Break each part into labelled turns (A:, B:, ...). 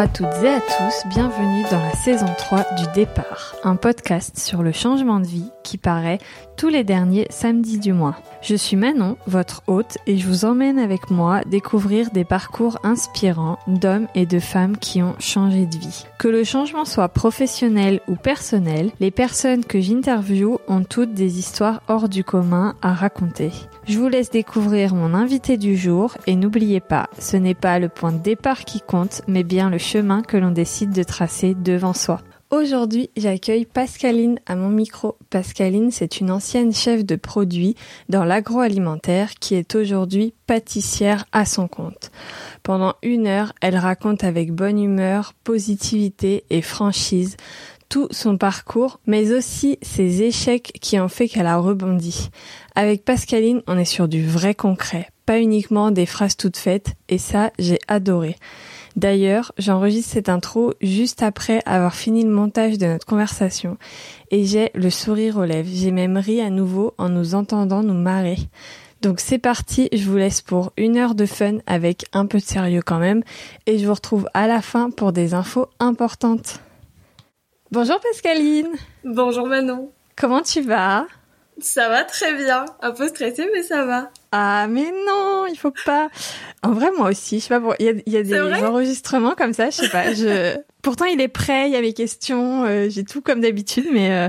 A: à toutes et à tous, bienvenue dans la saison 3 du Départ, un podcast sur le changement de vie qui paraît tous les derniers samedis du mois. Je suis Manon, votre hôte, et je vous emmène avec moi découvrir des parcours inspirants d'hommes et de femmes qui ont changé de vie. Que le changement soit professionnel ou personnel, les personnes que j'interviewe ont toutes des histoires hors du commun à raconter. Je vous laisse découvrir mon invité du jour et n'oubliez pas, ce n'est pas le point de départ qui compte, mais bien le chemin que l'on décide de tracer devant soi. Aujourd'hui, j'accueille Pascaline à mon micro. Pascaline, c'est une ancienne chef de produit dans l'agroalimentaire qui est aujourd'hui pâtissière à son compte. Pendant une heure, elle raconte avec bonne humeur, positivité et franchise tout son parcours, mais aussi ses échecs qui ont fait qu'elle a rebondi. Avec Pascaline, on est sur du vrai concret, pas uniquement des phrases toutes faites, et ça, j'ai adoré. D'ailleurs, j'enregistre cette intro juste après avoir fini le montage de notre conversation et j'ai le sourire aux lèvres. J'ai même ri à nouveau en nous entendant nous marrer. Donc c'est parti, je vous laisse pour une heure de fun avec un peu de sérieux quand même et je vous retrouve à la fin pour des infos importantes. Bonjour Pascaline.
B: Bonjour Manon.
A: Comment tu vas?
B: Ça va très bien. Un peu stressée mais ça va.
A: Ah mais non, il faut pas. En vrai, moi aussi, je sais pas. Il y a, y a des enregistrements comme ça, je sais pas. Je... Pourtant, il est prêt, il y a mes questions, euh, j'ai tout comme d'habitude, mais euh,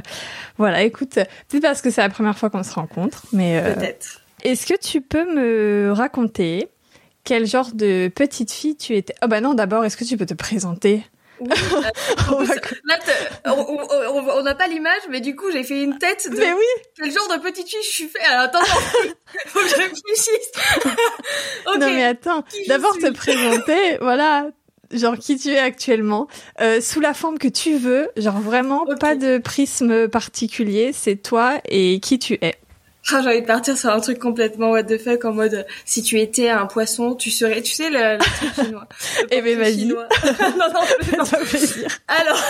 A: voilà. Écoute, peut-être parce que c'est la première fois qu'on se rencontre, mais
B: euh, peut-être.
A: Est-ce que tu peux me raconter quel genre de petite fille tu étais? Oh bah non, d'abord, est-ce que tu peux te présenter?
B: on n'a pas l'image, mais du coup, j'ai fait une tête de
A: mais oui.
B: quel genre de petite fille je suis fait? Alors, attends, faut que je réfléchisse.
A: Non, mais attends. D'abord, te présenter, voilà, genre qui tu es actuellement, euh, sous la forme que tu veux, genre vraiment pas de prisme particulier, c'est toi et qui tu es.
B: Ah, j'ai envie de partir sur un truc complètement what the fuck en mode si tu étais un poisson, tu serais, tu sais le, le truc chinois.
A: Eh ben vas-y. non
B: non, non. Alors,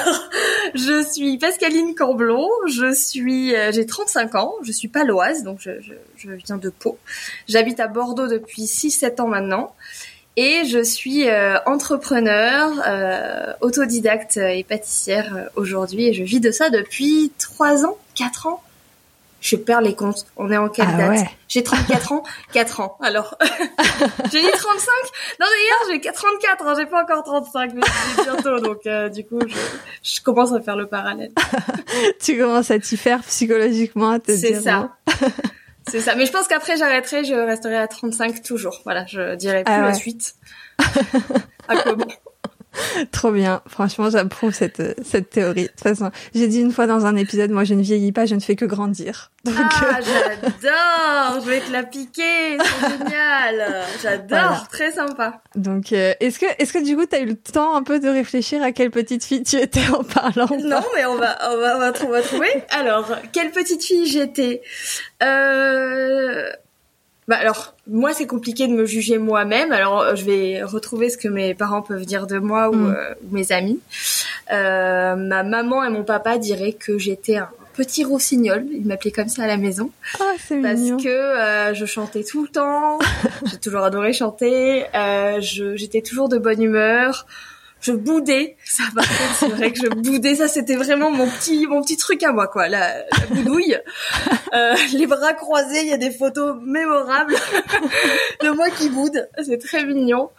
B: je suis Pascaline Camblon, je suis, euh, j'ai 35 ans, je suis paloise, donc je, je, je viens de Pau. J'habite à Bordeaux depuis 6-7 ans maintenant. Et je suis euh, entrepreneur, euh, autodidacte et pâtissière euh, aujourd'hui. Et je vis de ça depuis 3 ans, 4 ans je perds les comptes. On est en quelle ah date J'ai 34 ans 4 ans. Alors, j'ai dit 35 Non d'ailleurs, j'ai 34 ans, j'ai pas encore 35, mais c'est bientôt. Donc euh, du coup, je, je, commence à faire le parallèle.
A: tu commences à t'y faire psychologiquement, à te dire.
B: C'est ça. c'est ça. Mais je pense qu'après, j'arrêterai, je resterai à 35 toujours. Voilà, je dirai plus ah la suite. à comment
A: Trop bien. Franchement, j'approuve cette, cette théorie. De toute façon, j'ai dit une fois dans un épisode, moi, je ne vieillis pas, je ne fais que grandir.
B: Donc, ah, euh, j'adore! Je vais te la piquer! C'est génial! J'adore! Très sympa.
A: Donc, euh, est-ce que, est-ce que du coup, tu as eu le temps un peu de réfléchir à quelle petite fille tu étais en parlant?
B: Non, mais on va, on va, on va, on va trouver. Alors, quelle petite fille j'étais? Euh, bah alors, moi c'est compliqué de me juger moi-même. Alors euh, je vais retrouver ce que mes parents peuvent dire de moi ou, mm. euh, mes amis. Euh, ma maman et mon papa diraient que j'étais un petit rossignol. Ils m'appelaient comme ça à la maison.
A: Ah, c'est
B: Parce que euh, je chantais tout le temps. J'ai toujours adoré chanter. J'étais toujours de bonne humeur je boudais. Ça, par contre, c'est vrai que je boudais. Ça, c'était vraiment mon petit, mon petit truc à moi, quoi. La, la boudouille. Euh, les bras croisés. Il y a des photos mémorables de moi qui boude. C'est très mignon.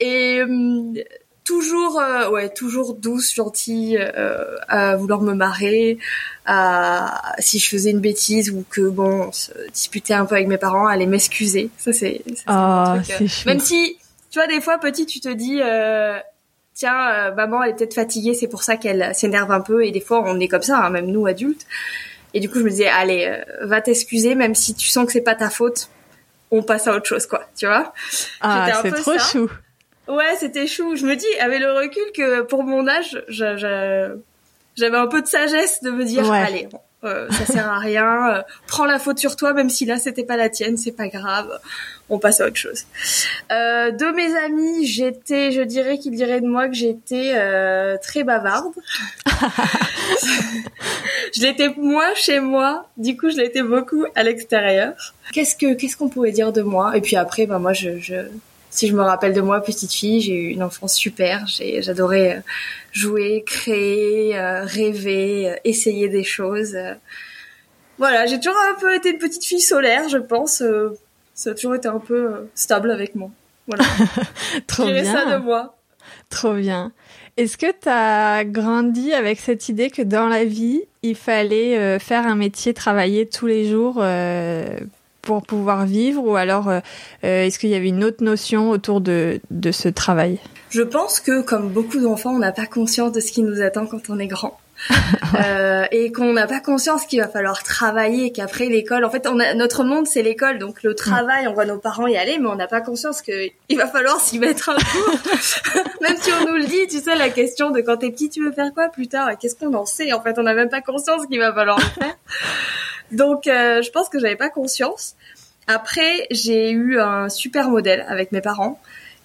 B: Et hum, toujours, euh, ouais, toujours douce, gentille, euh, à vouloir me marrer. À, si je faisais une bêtise ou que bon, se disputer un peu avec mes parents, aller m'excuser. Ça, c'est,
A: oh.
B: Même si, tu vois, des fois, petit, tu te dis tiens, euh, maman, elle est peut-être fatiguée, c'est pour ça qu'elle s'énerve un peu. Et des fois, on est comme ça, hein, même nous adultes. Et du coup, je me disais, allez, euh, va t'excuser, même si tu sens que c'est pas ta faute, on passe à autre chose, quoi. Tu vois
A: Ah, c'est trop chou.
B: Ouais, c'était chou. Je me dis, avec le recul, que pour mon âge, j'avais un peu de sagesse de me dire, allez, euh, ça sert à rien. Euh, prends la faute sur toi, même si là c'était pas la tienne, c'est pas grave. On passe à autre chose. Euh, de mes amis, j'étais, je dirais qu'ils diraient de moi que j'étais très bavarde. je l'étais moins chez moi, du coup je l'étais beaucoup à l'extérieur. Qu'est-ce que qu'est-ce qu'on pourrait dire de moi? Et puis après, bah moi je, je si je me rappelle de moi, petite fille, j'ai eu une enfance super. J'adorais jouer, créer, rêver, essayer des choses. Voilà, j'ai toujours un peu été une petite fille solaire, je pense. ça a toujours été un peu stable avec moi. Voilà.
A: Trop bien.
B: ça de moi.
A: Trop bien. Est-ce que tu as grandi avec cette idée que dans la vie, il fallait euh, faire un métier, travailler tous les jours euh, pour pouvoir vivre ou alors euh, est-ce qu'il y avait une autre notion autour de, de ce travail?
B: Je pense que comme beaucoup d'enfants, on n'a pas conscience de ce qui nous attend quand on est grand. euh, et qu'on n'a pas conscience qu'il va falloir travailler, qu'après l'école, en fait, on a, notre monde c'est l'école, donc le travail, on voit nos parents y aller, mais on n'a pas conscience qu'il va falloir s'y mettre un jour. même si on nous le dit, tu sais, la question de quand t'es petit, tu veux faire quoi plus tard? Qu'est-ce qu'on en sait? En fait, on n'a même pas conscience qu'il va falloir le faire. Donc, euh, je pense que j'avais pas conscience. Après, j'ai eu un super modèle avec mes parents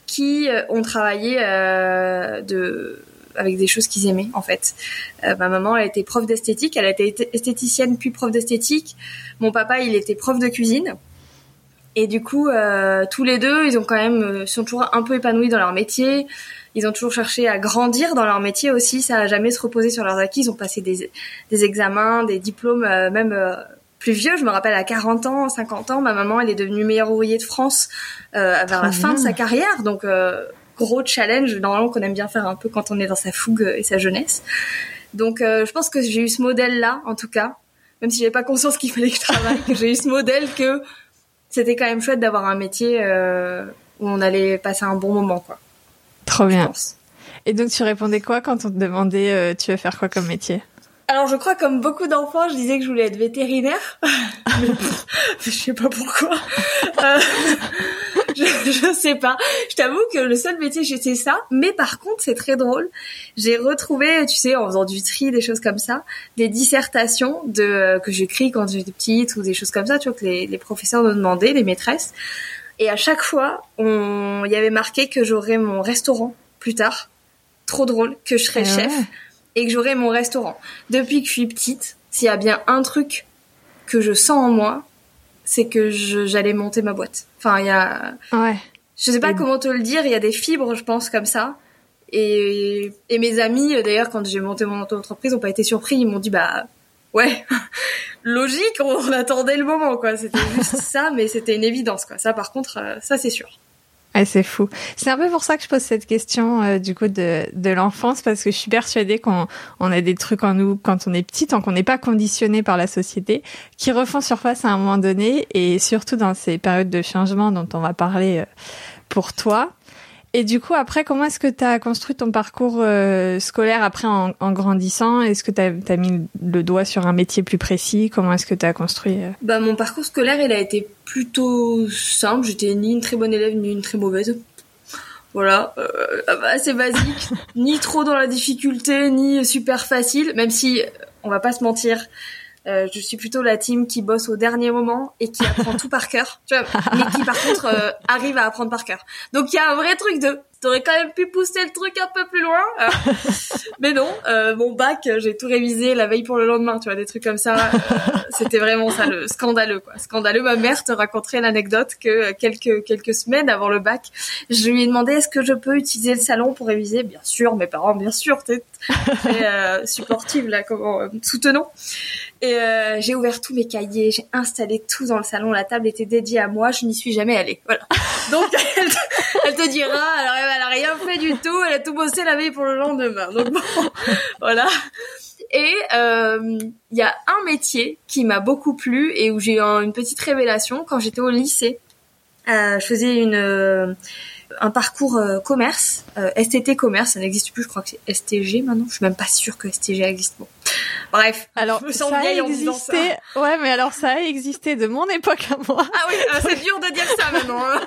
B: qui euh, ont travaillé euh, de avec des choses qu'ils aimaient en fait. Euh, ma maman elle était prof d'esthétique, elle été esthéticienne puis prof d'esthétique. Mon papa il était prof de cuisine. Et du coup, euh, tous les deux, ils ont quand même euh, sont toujours un peu épanouis dans leur métier. Ils ont toujours cherché à grandir dans leur métier aussi. Ça a jamais se reposer sur leurs acquis. Ils ont passé des, des examens, des diplômes, même plus vieux. Je me rappelle à 40 ans, 50 ans, ma maman, elle est devenue meilleure ouvrier de France vers la fin de sa carrière. Donc gros challenge normalement qu'on aime bien faire un peu quand on est dans sa fougue et sa jeunesse. Donc euh, je pense que j'ai eu ce modèle là en tout cas, même si j'avais pas conscience qu'il fallait que je travaille, que j'ai eu ce modèle que c'était quand même chouette d'avoir un métier euh, où on allait passer un bon moment quoi.
A: Trop bien. Et donc tu répondais quoi quand on te demandait euh, tu veux faire quoi comme métier?
B: Alors je crois comme beaucoup d'enfants, je disais que je voulais être vétérinaire. je sais pas pourquoi. Euh, je, je sais pas. Je t'avoue que le seul métier j'étais ça. Mais par contre, c'est très drôle. J'ai retrouvé, tu sais, en faisant du tri, des choses comme ça, des dissertations de que j'écris quand j'étais petite ou des choses comme ça, tu vois que les, les professeurs nous demandaient, les maîtresses. Et à chaque fois, on, il y avait marqué que j'aurais mon restaurant plus tard. Trop drôle, que je serais ah chef et que j'aurai mon restaurant. Depuis que je suis petite, s'il y a bien un truc que je sens en moi, c'est que j'allais monter ma boîte. Enfin, il y a.
A: Ouais.
B: Je sais pas comment te le dire. Il y a des fibres, je pense, comme ça. Et, et mes amis, d'ailleurs, quand j'ai monté mon entreprise, ont pas été surpris. Ils m'ont dit, bah, ouais, logique, on attendait le moment, quoi. C'était juste ça, mais c'était une évidence, quoi. Ça, par contre, euh, ça, c'est sûr
A: c'est fou. C'est un peu pour ça que je pose cette question euh, du coup de, de l'enfance parce que je suis persuadée qu'on on a des trucs en nous quand on est petit, tant qu'on n'est pas conditionné par la société, qui refont surface à un moment donné et surtout dans ces périodes de changement dont on va parler euh, pour toi. Et du coup, après, comment est-ce que tu construit ton parcours euh, scolaire après en, en grandissant? Est-ce que tu as, mis le doigt sur un métier plus précis? Comment est-ce que tu as construit euh?
B: bah, Mon parcours scolaire, il a été plutôt simple. J'étais ni une très bonne élève, ni une très mauvaise. Voilà, euh, assez basique. ni trop dans la difficulté, ni super facile. Même si, on va pas se mentir, euh, je suis plutôt la team qui bosse au dernier moment et qui apprend tout par cœur, tu vois, mais qui par contre euh, arrive à apprendre par cœur. Donc il y a un vrai truc de t'aurais quand même pu pousser le truc un peu plus loin. Euh. mais non, euh, mon bac, j'ai tout révisé la veille pour le lendemain, tu vois, des trucs comme ça. C'était vraiment ça, le scandaleux, quoi. Scandaleux. Ma mère te raconterait l'anecdote que quelques quelques semaines avant le bac, je lui ai demandé est-ce que je peux utiliser le salon pour réviser? Bien sûr, mes parents, bien sûr, t'es très supportive là, comment soutenant. Et j'ai ouvert tous mes cahiers, j'ai installé tout dans le salon. La table était dédiée à moi, je n'y suis jamais allée. Voilà. Donc elle, elle te dira, alors elle a rien fait du tout, elle a tout bossé la veille pour le lendemain. Donc bon, voilà. Et il euh, y a un métier qui m'a beaucoup plu et où j'ai eu une petite révélation quand j'étais au lycée. Euh, je faisais une euh, un parcours euh, commerce, euh, STT commerce, ça n'existe plus, je crois que c'est STG maintenant. Je suis même pas sûre que STG existe. Bon. Bref,
A: alors
B: je me
A: sens ça a existé. Ouais, mais alors ça a existé de mon époque à moi.
B: Ah oui, ah, c'est dur de dire ça maintenant. Hein.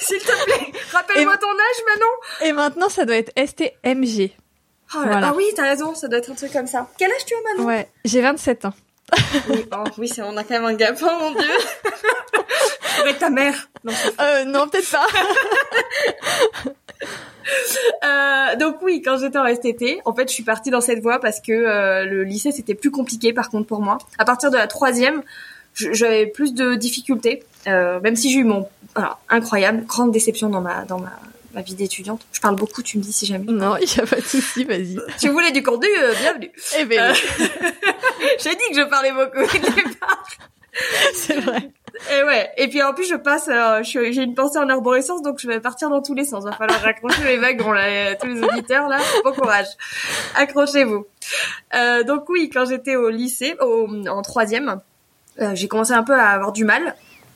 B: S'il te plaît, rappelle-moi ton âge maintenant.
A: Et maintenant, ça doit être STMG.
B: Oh, voilà. Ah oui, t'as raison, ça doit être un truc comme ça. Quel âge tu as maintenant
A: Ouais, j'ai 27 ans.
B: Oui, oh, oui, on a quand même un gap, oh mon dieu. Avec ta mère.
A: Non, euh, non peut-être pas.
B: Euh, donc oui, quand j'étais en STT, en fait, je suis partie dans cette voie parce que euh, le lycée c'était plus compliqué. Par contre, pour moi, à partir de la troisième, j'avais plus de difficultés, euh, même si j'ai eu mon alors, incroyable grande déception dans ma dans ma, ma vie d'étudiante. Je parle beaucoup, tu me dis si jamais.
A: Non, il y a pas de souci, vas-y.
B: tu voulais du contenu, euh, bienvenue.
A: Eh ben,
B: j'ai dit que je parlais beaucoup au départ.
A: C'est vrai.
B: Et ouais. Et puis en plus, je passe. j'ai une pensée en arborescence, donc je vais partir dans tous les sens. Va falloir raccrocher les wagons là, tous les auditeurs là. Bon courage. Accrochez-vous. Euh, donc oui, quand j'étais au lycée, au, en troisième, euh, j'ai commencé un peu à avoir du mal.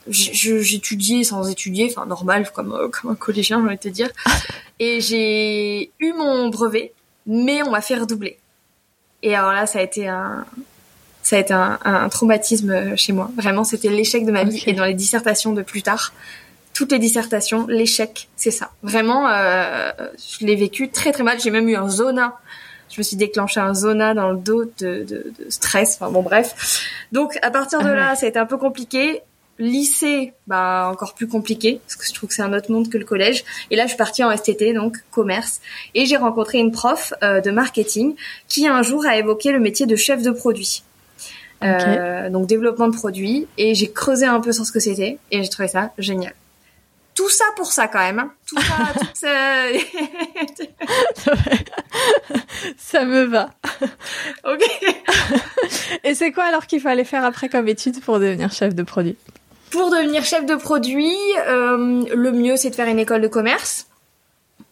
B: J'étudiais sans étudier, enfin normal comme euh, comme un collégien, j'ai envie de te dire. Et j'ai eu mon brevet, mais on m'a fait redoubler. Et alors là, ça a été un ça a été un, un traumatisme chez moi. Vraiment, c'était l'échec de ma vie. Et dans les dissertations de plus tard, toutes les dissertations, l'échec, c'est ça. Vraiment, euh, je l'ai vécu très très mal. J'ai même eu un zona je me suis déclenché un zona dans le dos de, de, de stress. Enfin bon, bref. Donc à partir de ah là, ça a été un peu compliqué. Lycée, bah encore plus compliqué parce que je trouve que c'est un autre monde que le collège. Et là, je suis partie en STT, donc commerce, et j'ai rencontré une prof euh, de marketing qui un jour a évoqué le métier de chef de produit. Euh, donc développement de produits et j'ai creusé un peu sur ce que c'était et j'ai trouvé ça génial tout ça pour ça quand même. Hein. Tout ça, tout
A: ça... ça me va.
B: Ok.
A: Et c'est quoi alors qu'il fallait faire après comme étude pour devenir chef de produit?
B: Pour devenir chef de produit, euh, le mieux c'est de faire une école de commerce.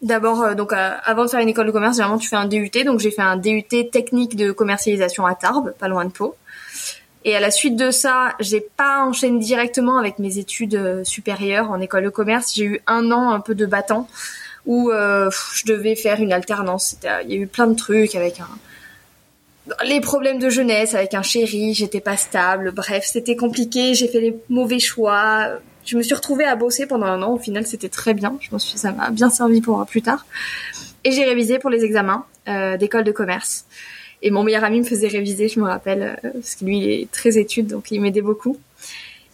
B: D'abord, euh, donc euh, avant de faire une école de commerce, généralement tu fais un DUT. Donc j'ai fait un DUT technique de commercialisation à Tarbes, pas loin de Pau. Et à la suite de ça, j'ai pas enchaîné directement avec mes études euh, supérieures en école de commerce. J'ai eu un an un peu de battant où euh, je devais faire une alternance. Il y a eu plein de trucs avec un les problèmes de jeunesse avec un chéri, j'étais pas stable. Bref, c'était compliqué. J'ai fait les mauvais choix. Je me suis retrouvée à bosser pendant un an. Au final, c'était très bien. Je m'en suis, ça m'a bien servi pour plus tard. Et j'ai révisé pour les examens euh, d'école de commerce. Et mon meilleur ami me faisait réviser, je me rappelle, euh, parce que lui, il est très études, donc il m'aidait beaucoup.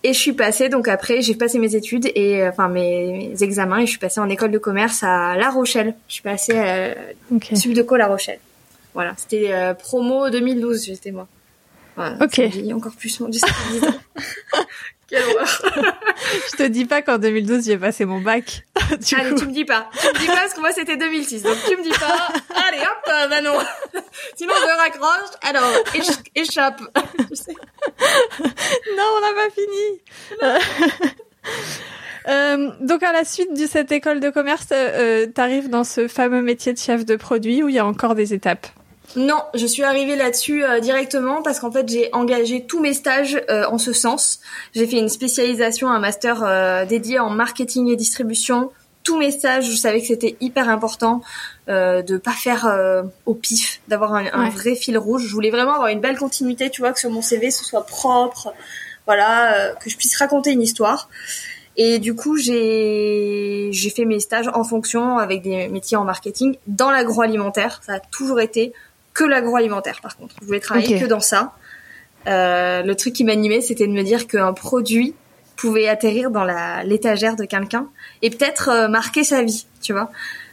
B: Et je suis passée, donc après, j'ai passé mes études et euh, enfin mes, examens et je suis passée en école de commerce à La Rochelle. Je suis passée à okay. Subdeco La Rochelle. Voilà, c'était euh, promo 2012, j'étais moi. Voilà,
A: ok.
B: encore plus mon 10 ans. Quelle horreur.
A: je te dis pas qu'en 2012 j'ai passé mon bac.
B: Allez, tu me dis pas. Tu me dis pas parce que moi c'était 2006. Donc tu me dis pas. Allez hop, euh, bah non. Sinon je raccroche. Alors échappe.
A: non, on n'a pas fini. Euh, donc à la suite de cette école de commerce, euh, tu arrives dans ce fameux métier de chef de produit où il y a encore des étapes.
B: Non, je suis arrivée là-dessus euh, directement parce qu'en fait j'ai engagé tous mes stages euh, en ce sens. J'ai fait une spécialisation, un master euh, dédié en marketing et distribution. Tous mes stages, je savais que c'était hyper important de pas faire au pif, d'avoir un, vrai fil rouge. Je voulais vraiment avoir une belle continuité, tu vois, que sur mon CV ce soit propre, voilà, que je puisse raconter une histoire. Et du coup, j'ai j'ai fait mes stages en fonction avec des métiers en marketing dans l'agroalimentaire. Ça a toujours été que l'agroalimentaire par contre. Je voulais travailler que dans ça. Euh, le truc qui m'animait, c'était de me dire qu'un produit pouvait atterrir dans la l'étagère de quelqu'un et peut-être euh, marquer sa vie, tu vois.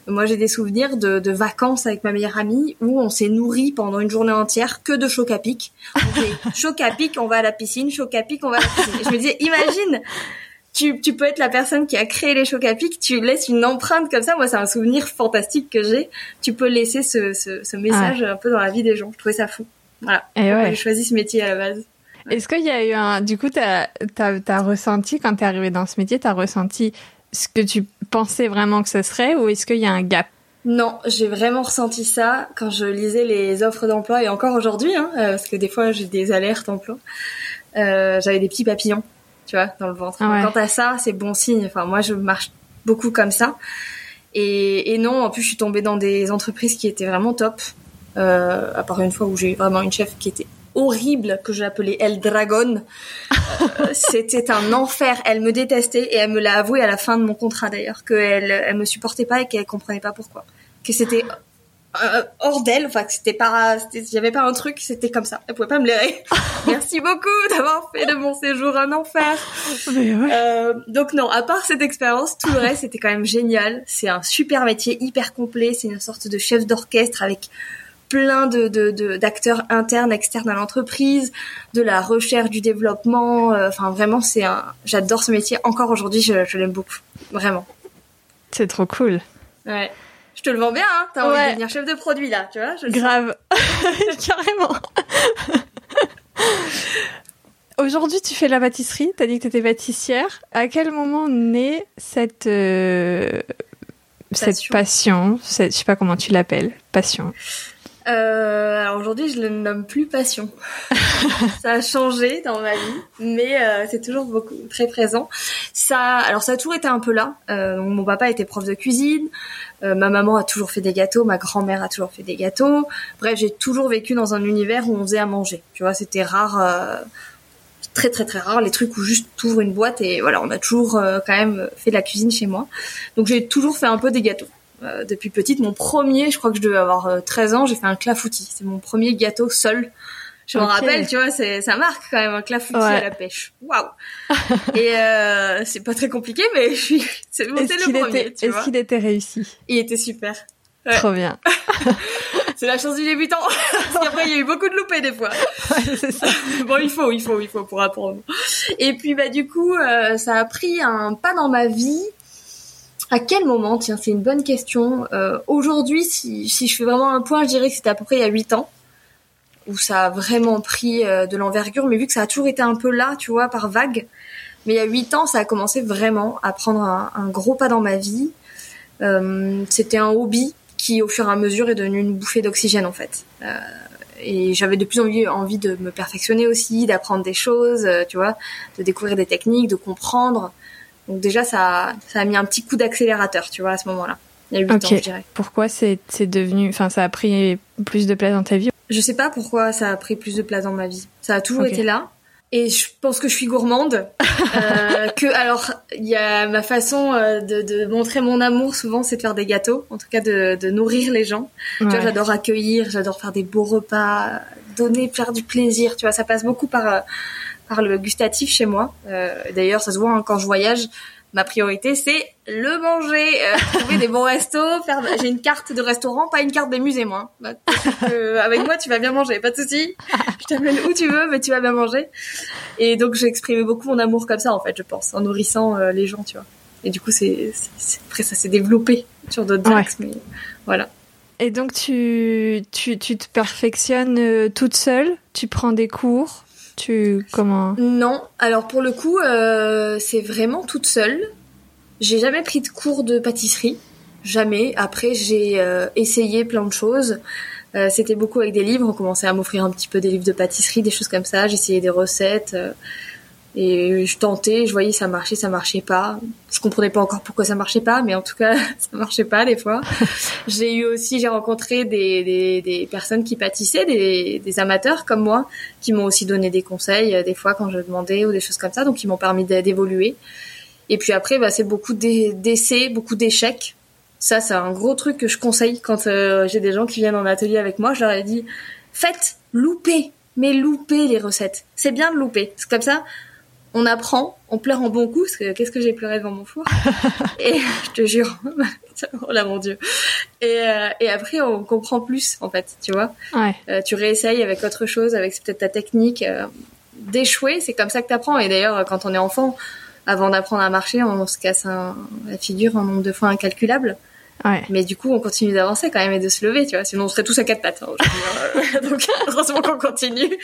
B: Moi, j'ai des souvenirs de, de, vacances avec ma meilleure amie où on s'est nourri pendant une journée entière que de choc à pic. Choc à pic, on va à la piscine, choc à pic, on va à la piscine. Et je me disais, imagine, tu, tu peux être la personne qui a créé les chocs à pic, tu laisses une empreinte comme ça. Moi, c'est un souvenir fantastique que j'ai. Tu peux laisser ce, ce, ce message un peu dans la vie des gens. Je trouvais ça fou. Voilà. Et ouais. J'ai choisi ce métier à la base.
A: Est-ce qu'il y a eu un... Du coup, t'as as, as, ressenti, quand t'es arrivé dans ce métier, t'as ressenti ce que tu pensais vraiment que ce serait ou est-ce qu'il y a un gap?
B: Non, j'ai vraiment ressenti ça quand je lisais les offres d'emploi et encore aujourd'hui, hein, euh, parce que des fois j'ai des alertes emploi. Euh, j'avais des petits papillons tu vois, dans le ventre. Ah Quant à ça, c'est bon signe. Enfin, moi, je marche beaucoup comme ça. Et, et, non, en plus, je suis tombée dans des entreprises qui étaient vraiment top. Euh, à part une fois où j'ai eu vraiment une chef qui était horrible, que j'appelais El Dragon. Euh, c'était un enfer. Elle me détestait et elle me l'a avoué à la fin de mon contrat d'ailleurs, qu'elle elle me supportait pas et qu'elle comprenait pas pourquoi. Que c'était euh, hors d'elle. Enfin, que c'était pas, avait pas un truc, c'était comme ça. Elle pouvait pas me l'airer. Merci beaucoup d'avoir fait de mon séjour un enfer. Euh, donc non, à part cette expérience, tout le reste c'était quand même génial. C'est un super métier, hyper complet. C'est une sorte de chef d'orchestre avec plein de d'acteurs internes, externes à l'entreprise, de la recherche, du développement. Enfin, vraiment, c'est un. J'adore ce métier. Encore aujourd'hui, je, je l'aime beaucoup, vraiment.
A: C'est trop cool.
B: Ouais. Je te le vends bien, hein T'as envie de devenir chef de produit, là, tu vois
A: Grave. Carrément. Aujourd'hui, tu fais la pâtisserie. T'as dit que t'étais pâtissière. À quel moment naît cette euh, cette passion Je sais pas comment tu l'appelles. Passion.
B: Euh, alors aujourd'hui, je le nomme plus passion. ça a changé dans ma vie, mais euh, c'est toujours beaucoup très présent. Ça, alors ça a toujours été un peu là. Euh, mon papa était prof de cuisine, euh, ma maman a toujours fait des gâteaux, ma grand-mère a toujours fait des gâteaux. Bref, j'ai toujours vécu dans un univers où on faisait à manger. Tu vois, c'était rare, euh, très très très rare les trucs où juste t'ouvres une boîte et voilà, on a toujours euh, quand même fait de la cuisine chez moi. Donc j'ai toujours fait un peu des gâteaux. Euh, depuis petite. Mon premier, je crois que je devais avoir 13 euh, ans, j'ai fait un clafoutis. C'est mon premier gâteau seul. Je me rappelle, tu vois, c'est ça marque quand même un clafoutis à la pêche. Waouh Et euh, c'est pas très compliqué, mais je suis, c'est le premier.
A: Est-ce qu'il était réussi?
B: Il était super.
A: Trop bien.
B: c'est la chance du débutant. Parce qu'après, il y a eu beaucoup de loupés des fois. Ouais, c'est ça. bon, il faut, il faut, il faut pour apprendre. Et puis, bah, du coup, euh, ça a pris un pas dans ma vie à quel moment Tiens, c'est une bonne question. Euh, aujourd'hui, si, je fais vraiment un point, je dirais que c'était à peu près il y a 8 ans, où ça a vraiment pris euh, de l'envergure, mais vu que ça a toujours été un peu là, tu vois, par vague. Mais il y a 8 ans, ça a commencé vraiment à prendre un, gros pas dans ma vie. Euh, c'était un hobby qui, au fur et à mesure, est devenu une bouffée d'oxygène, en fait. et j'avais de plus en plus envie de me perfectionner aussi, d'apprendre des choses, tu vois, de découvrir des techniques, de comprendre. Donc déjà, ça, ça a mis un petit coup d'accélérateur, tu vois, à ce moment-là. Il y a 8 ans, je dirais.
A: Pourquoi c'est devenu, enfin, ça a pris plus de place dans ta vie
B: Je sais pas pourquoi ça a pris plus de place dans ma vie. Ça a toujours été là. Et je pense que je suis gourmande. euh, que alors, il y a ma façon euh, de, de, montrer mon amour souvent, c'est de faire des gâteaux. En tout cas, de, de nourrir les gens. Tu vois, j'adore accueillir, j'adore faire des beaux repas, donner, faire du plaisir. Tu vois, ça passe beaucoup par euh, par le gustatif chez moi. Euh, D'ailleurs, ça se voit hein, quand je voyage. Ma priorité, c'est le manger, euh, trouver des bons restos. Faire... J'ai une carte de restaurant, pas une carte des musées, moi. Bah, avec moi, tu vas bien manger, pas de souci. Je t'amène où tu veux, mais tu vas bien manger. Et donc, j'ai exprimé beaucoup mon amour comme ça, en fait, je pense, en nourrissant euh, les gens, tu vois. Et du coup, c'est après ça s'est développé sur d'autres axes, mais voilà.
A: Et donc, tu, tu, tu te perfectionnes euh, toute seule? Tu prends des cours? Tu comment
B: Non, alors pour le coup, euh, c'est vraiment toute seule. J'ai jamais pris de cours de pâtisserie, jamais. Après, j'ai euh, essayé plein de choses. Euh, c'était beaucoup avec des livres. On commençait à m'offrir un petit peu des livres de pâtisserie, des choses comme ça. J'essayais des recettes. Et je tentais, je voyais ça marchait, ça marchait pas. Je comprenais pas encore pourquoi ça marchait pas, mais en tout cas, ça marchait pas des fois. j'ai eu aussi, j'ai rencontré des, des, des, personnes qui pâtissaient, des, des amateurs comme moi, qui m'ont aussi donné des conseils euh, des fois quand je demandais ou des choses comme ça, donc qui m'ont permis d'évoluer. Et puis après, bah, c'est beaucoup d'essais, beaucoup d'échecs. Ça, c'est un gros truc que je conseille quand euh, j'ai des gens qui viennent en atelier avec moi. Je leur ai dit, faites, loupez, mais loupez les recettes. C'est bien de louper. C'est comme ça, on apprend, on pleure en bon coup, parce que qu'est-ce que j'ai pleuré devant mon four Et je te jure, oh là mon dieu. Et, euh, et après on comprend plus en fait, tu vois.
A: Ouais.
B: Euh, tu réessayes avec autre chose, avec peut-être ta technique. Euh, d'échouer, c'est comme ça que tu apprends. Et d'ailleurs, quand on est enfant, avant d'apprendre à marcher, on se casse la figure un nombre de fois incalculable. Mais du coup, on continue d'avancer quand même et de se lever, tu vois. Sinon, on serait tous à quatre pattes. Hein, Donc, heureusement qu'on continue.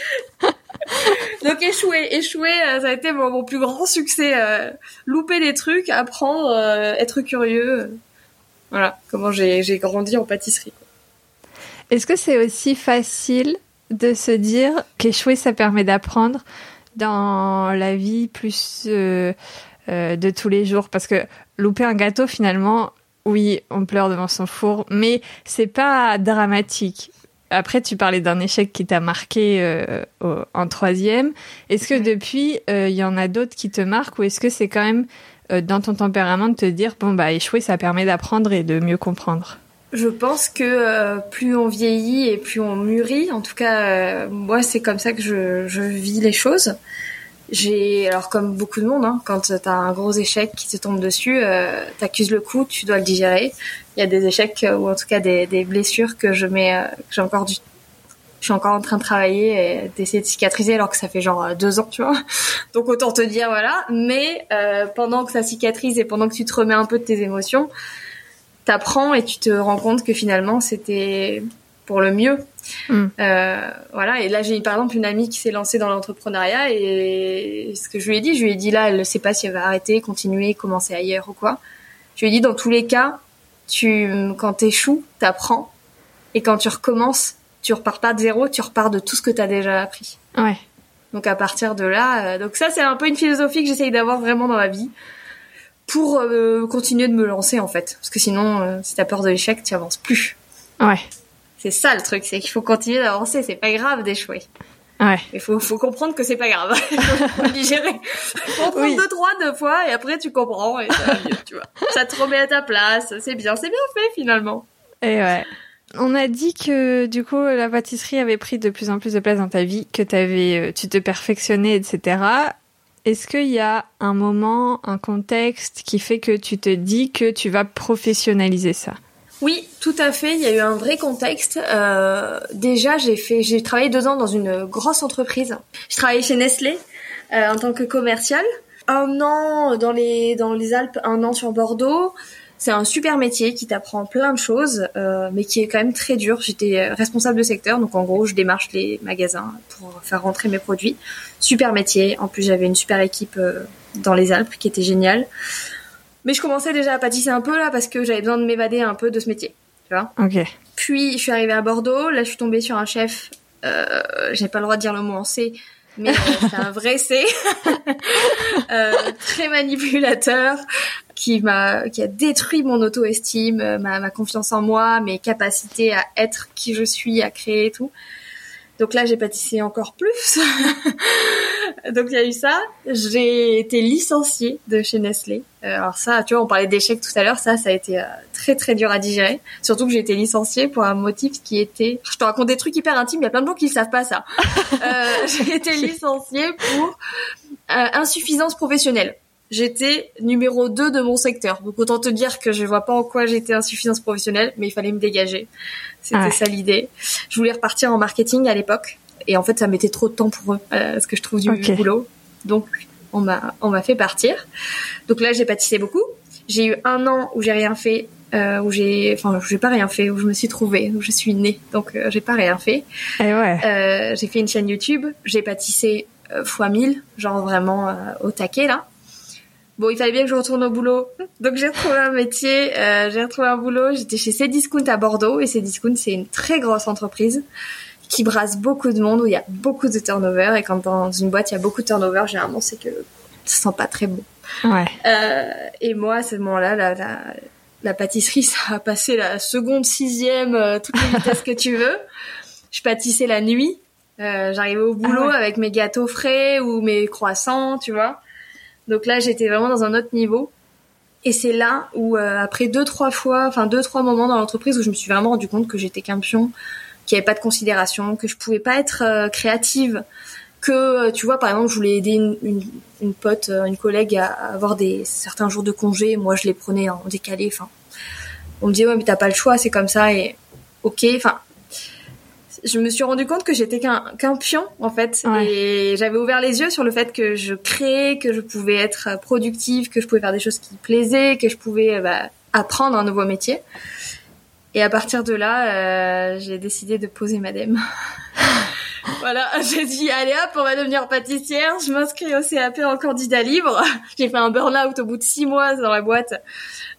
B: Donc, échouer, échouer, euh, ça a été mon, plus grand succès. Euh, louper des trucs, apprendre, euh, être curieux. Voilà, comment j'ai grandi en pâtisserie.
A: Est-ce que c'est aussi facile de se dire qu'échouer, ça permet d'apprendre dans la vie plus de tous les jours? Parce que louper un gâteau, finalement, oui, on pleure devant son four, mais c'est pas dramatique. Après, tu parlais d'un échec qui t'a marqué euh, en troisième. Est-ce que depuis, il euh, y en a d'autres qui te marquent ou est-ce que c'est quand même euh, dans ton tempérament de te dire, bon, bah, échouer, ça permet d'apprendre et de mieux comprendre?
B: Je pense que plus on vieillit et plus on mûrit, en tout cas, moi, c'est comme ça que je, je vis les choses. J'ai alors comme beaucoup de monde, hein, quand t'as un gros échec qui te tombe dessus, euh, t'accuses le coup, tu dois le digérer. Il y a des échecs euh, ou en tout cas des, des blessures que je mets, euh, que j'ai encore du, je suis encore en train de travailler et d'essayer de cicatriser alors que ça fait genre deux ans, tu vois. Donc autant te dire voilà. Mais euh, pendant que ça cicatrise et pendant que tu te remets un peu de tes émotions, t'apprends et tu te rends compte que finalement c'était pour le mieux. Mm. Euh, voilà. Et là, j'ai par exemple une amie qui s'est lancée dans l'entrepreneuriat et ce que je lui ai dit, je lui ai dit là, elle ne sait pas si elle va arrêter, continuer, commencer ailleurs ou quoi. Je lui ai dit dans tous les cas, tu, quand t'échoues, t'apprends et quand tu recommences, tu repars pas de zéro, tu repars de tout ce que tu as déjà appris.
A: Ouais.
B: Donc à partir de là, euh, donc ça c'est un peu une philosophie que j'essaye d'avoir vraiment dans ma vie pour euh, continuer de me lancer en fait, parce que sinon, euh, si t'as peur de l'échec, tu avances plus.
A: Ouais.
B: C'est ça le truc, c'est qu'il faut continuer d'avancer. C'est pas grave d'échouer.
A: Ouais.
B: Il faut, faut comprendre que c'est pas grave. Il faut le digérer. Faut prendre deux, trois, deux fois, et après tu comprends, et ça va mieux, tu vois. Ça te remet à ta place. C'est bien, c'est bien fait, finalement.
A: Et ouais. On a dit que, du coup, la pâtisserie avait pris de plus en plus de place dans ta vie, que t'avais, euh, tu te perfectionnais, etc. Est-ce qu'il y a un moment, un contexte qui fait que tu te dis que tu vas professionnaliser ça?
B: Oui, tout à fait. Il y a eu un vrai contexte. Euh, déjà, j'ai fait, j'ai travaillé deux ans dans une grosse entreprise. J'ai travaillé chez Nestlé euh, en tant que commercial. Un an dans les dans les Alpes, un an sur Bordeaux. C'est un super métier qui t'apprend plein de choses, euh, mais qui est quand même très dur. J'étais responsable de secteur, donc en gros, je démarche les magasins pour faire rentrer mes produits. Super métier. En plus, j'avais une super équipe euh, dans les Alpes qui était géniale. Mais je commençais déjà à pâtisser un peu là parce que j'avais besoin de m'évader un peu de ce métier. Tu vois
A: Ok.
B: Puis je suis arrivée à Bordeaux. Là, je suis tombée sur un chef. Euh, j'ai pas le droit de dire le mot en C, mais euh, c'est un vrai C. euh, très manipulateur, qui m'a, qui a détruit mon auto-estime, euh, ma, ma confiance en moi, mes capacités à être qui je suis, à créer et tout. Donc là, j'ai pâtissé encore plus. Donc il y a eu ça. J'ai été licenciée de chez Nestlé. Euh, alors ça, tu vois, on parlait d'échecs tout à l'heure. Ça, ça a été euh, très très dur à digérer. Surtout que j'ai été licenciée pour un motif qui était. Je te raconte des trucs hyper intimes. Il y a plein de gens qui ne savent pas ça. euh, j'ai été licenciée pour insuffisance professionnelle. J'étais numéro 2 de mon secteur. Donc autant te dire que je vois pas en quoi j'étais insuffisance professionnelle, mais il fallait me dégager. C'était
A: Ouais.
B: ça l'idée. Je voulais repartir en marketing à l'époque. Et en fait, ça mettait trop de temps pour eux, euh, parce que je trouve du boulot. Donc, on m'a, on m'a fait partir. Donc là, j'ai pâtissé beaucoup. J'ai eu un an où j'ai rien fait, euh, où j'ai, enfin, j'ai pas rien fait, où je me suis trouvée, où je suis née. Donc, euh, j'ai pas rien fait.
A: Et ouais.
B: Euh, j'ai fait une chaîne YouTube. J'ai pâtissé euh, fois 1000, genre vraiment euh, au taquet là. Bon, il fallait bien que je retourne au boulot. Donc j'ai retrouvé un métier, euh, j'ai retrouvé un boulot. J'étais chez Cdiscount à Bordeaux et Cdiscount c'est une très grosse entreprise qui brasse beaucoup de monde où il y a beaucoup de turnover et quand dans une boîte il y a beaucoup de turnover, généralement c'est que ça sent pas très bon.
A: Ouais.
B: Euh, et moi, à ce moment-là, la, la, la pâtisserie, ça a passé la seconde, sixième, euh, toutes les vitesses que tu veux. Je pâtissais la nuit. Euh, J'arrivais au boulot
A: Ah ouais.
B: avec mes gâteaux frais ou mes croissants, tu vois. Donc là, j'étais vraiment dans un autre niveau. Et c'est là où, euh, après deux, trois fois, enfin deux, trois moments dans l'entreprise où je me suis vraiment rendu compte que j'étais qu'un pion, qu'il n'y avait pas de considération, que je pouvais pas être euh, créative, que euh, tu vois, par exemple, je voulais aider une, une, une pote, euh, une collègue à avoir des certains jours de congé, moi je les prenais en décalé. Enfin, on me dit ouais, mais t'as pas le choix, c'est comme ça et ok. Enfin, je me suis rendu compte que j'étais qu'un qu'un pion en fait
A: Ouais.
B: et j'avais ouvert les yeux sur le fait que je créais, que je pouvais être productive, que je pouvais faire des choses qui me plaisaient, que je pouvais bah, apprendre un nouveau métier. Et à partir de là, euh, j'ai décidé de poser ma dème. voilà, j'ai dit allez hop, on va devenir pâtissière. Je m'inscris au CAP en candidat libre. J'ai fait un burn-out au bout de six mois dans la boîte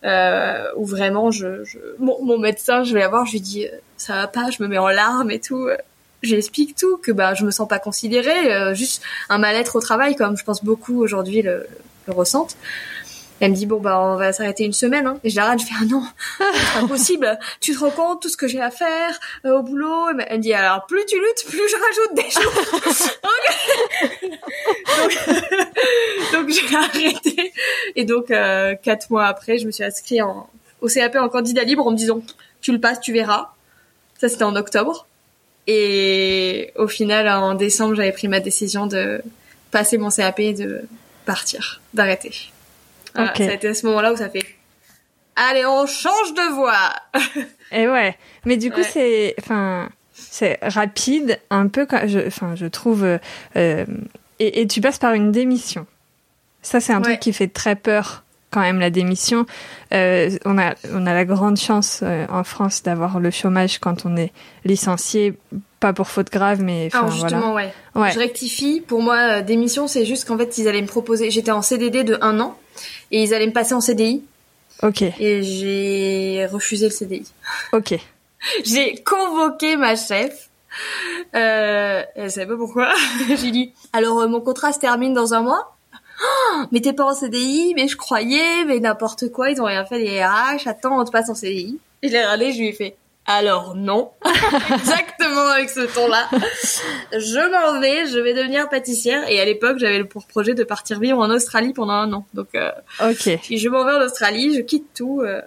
B: euh, où vraiment, je, je... Mon, mon médecin, je vais la voir, je lui dis euh, ça va pas, je me mets en larmes et tout. J'explique tout, que bah je me sens pas considérée, euh, juste un mal-être au travail, comme je pense beaucoup aujourd'hui le, le ressentent. Elle me dit bon bah on va s'arrêter une semaine hein. et je l'arrête je fais ah non c'est impossible tu te rends compte tout ce que j'ai à faire euh, au boulot? Elle me dit alors plus tu luttes plus je rajoute des jours donc donc, donc j'ai arrêté. Et donc euh, quatre mois après je me suis inscrite en au CAP en candidat libre en me disant tu le passes tu verras. Ça c'était en octobre. Et au final en décembre j'avais pris ma décision de passer mon CAP et de partir, d'arrêter. Voilà, Ça a été à ce moment-là où ça fait allez, on change de voie.
A: et ouais, mais du coup c'est, enfin, c'est rapide, un peu, je, enfin, je trouve, euh, et, et, tu passes par une démission. Ça c'est un truc qui fait très peur quand même la démission. Euh, on a on a la grande chance euh, en France d'avoir le chômage quand on est licencié, pas pour faute grave, mais enfin
B: ah, justement ouais. ouais. Je rectifie. Pour moi, euh, démission c'est juste qu'en fait ils allaient me proposer. J'étais en CDD de un an et ils allaient me passer en CDI.
A: Ok.
B: Et j'ai refusé le CDI.
A: Ok.
B: j'ai convoqué ma chef. Euh, elle savait pas pourquoi. j'ai dit alors mon contrat se termine dans un mois. Oh, mais t'es pas en CDI, mais je croyais, mais n'importe quoi, ils ont rien fait les RH, attends, on te passe en CDI. Et je l'ai râlé, je lui ai fait, alors non, exactement avec ce ton-là. Je m'en vais, je vais devenir pâtissière. Et à l'époque, j'avais pour projet de partir vivre en Australie pendant un an. Donc, euh,
A: ok.
B: Puis je m'en vais en Australie, je quitte tout. Euh.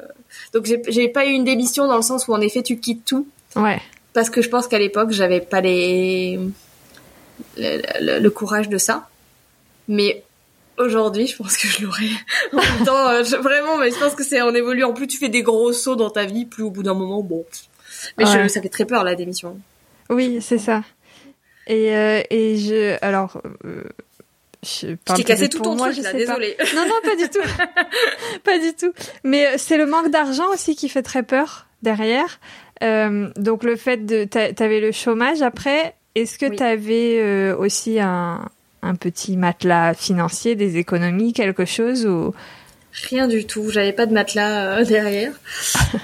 B: donc j'ai pas eu une démission dans le sens où en effet tu quittes tout.
A: Ouais.
B: Parce que je pense qu'à l'époque j'avais pas les le, le, courage de ça. Mais Aujourd'hui, je pense que je l'aurais. en même temps, euh, vraiment, mais je pense que c'est en évoluant. Plus tu fais des gros sauts dans ta vie, plus au bout d'un moment, bon. Mais je, ça fait très peur la démission.
A: Oui, c'est ça. Et euh, et je alors. Euh,
B: je t'ai cassé tout ton moi, truc, là, désolée.
A: Non, non, pas du tout. pas du tout. Mais c'est le manque d'argent aussi qui fait très peur derrière. donc le fait de... T'avais le chômage après. Est-ce que tu t'avais aussi un, un petit matelas financier, des économies, quelque chose ou
B: Rien du tout. J'avais pas de matelas euh, derrière.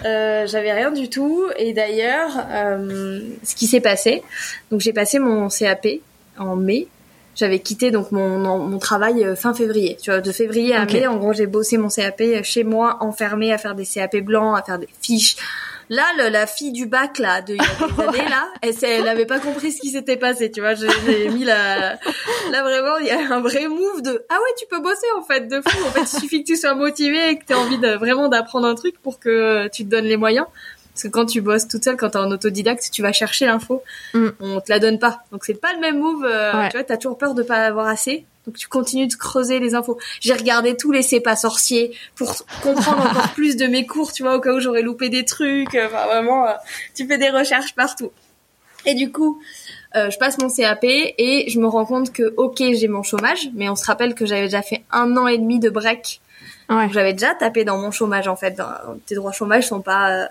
B: euh, j'avais rien du tout. Et d'ailleurs, euh, ce qui s'est passé, donc j'ai passé mon CAP en mai. J'avais quitté donc mon, mon travail euh, fin février. Tu vois, de février à mai, en gros, j'ai bossé mon CAP chez moi, enfermé à faire des CAP blancs, à faire des fiches, Là, la fille du bac là de il y a des années là, elle, elle avait pas compris ce qui s'était passé, tu vois. J'ai mis la, là vraiment, il y a un vrai move de ah ouais, tu peux bosser en fait de fou. En fait, il suffit que tu sois motivé et que tu aies envie de vraiment d'apprendre un truc pour que tu te donnes les moyens. Parce que quand tu bosses toute seule, quand t'es en autodidacte, tu vas chercher l'info, mm. on te la donne pas. Donc c'est pas le même move. Euh, tu vois, t'as toujours peur de pas avoir assez. Donc tu continues de creuser les infos. J'ai regardé tous les C'est pas sorciers pour comprendre encore plus de mes cours, tu vois, au cas où j'aurais loupé des trucs. Enfin vraiment, euh, tu fais des recherches partout. Et du coup, euh, je passe mon CAP et je me rends compte que ok j'ai mon chômage, mais on se rappelle que j'avais déjà fait un an et demi de break. Ouais. J'avais déjà tapé dans mon chômage en fait. tes droits chômage sont pas euh,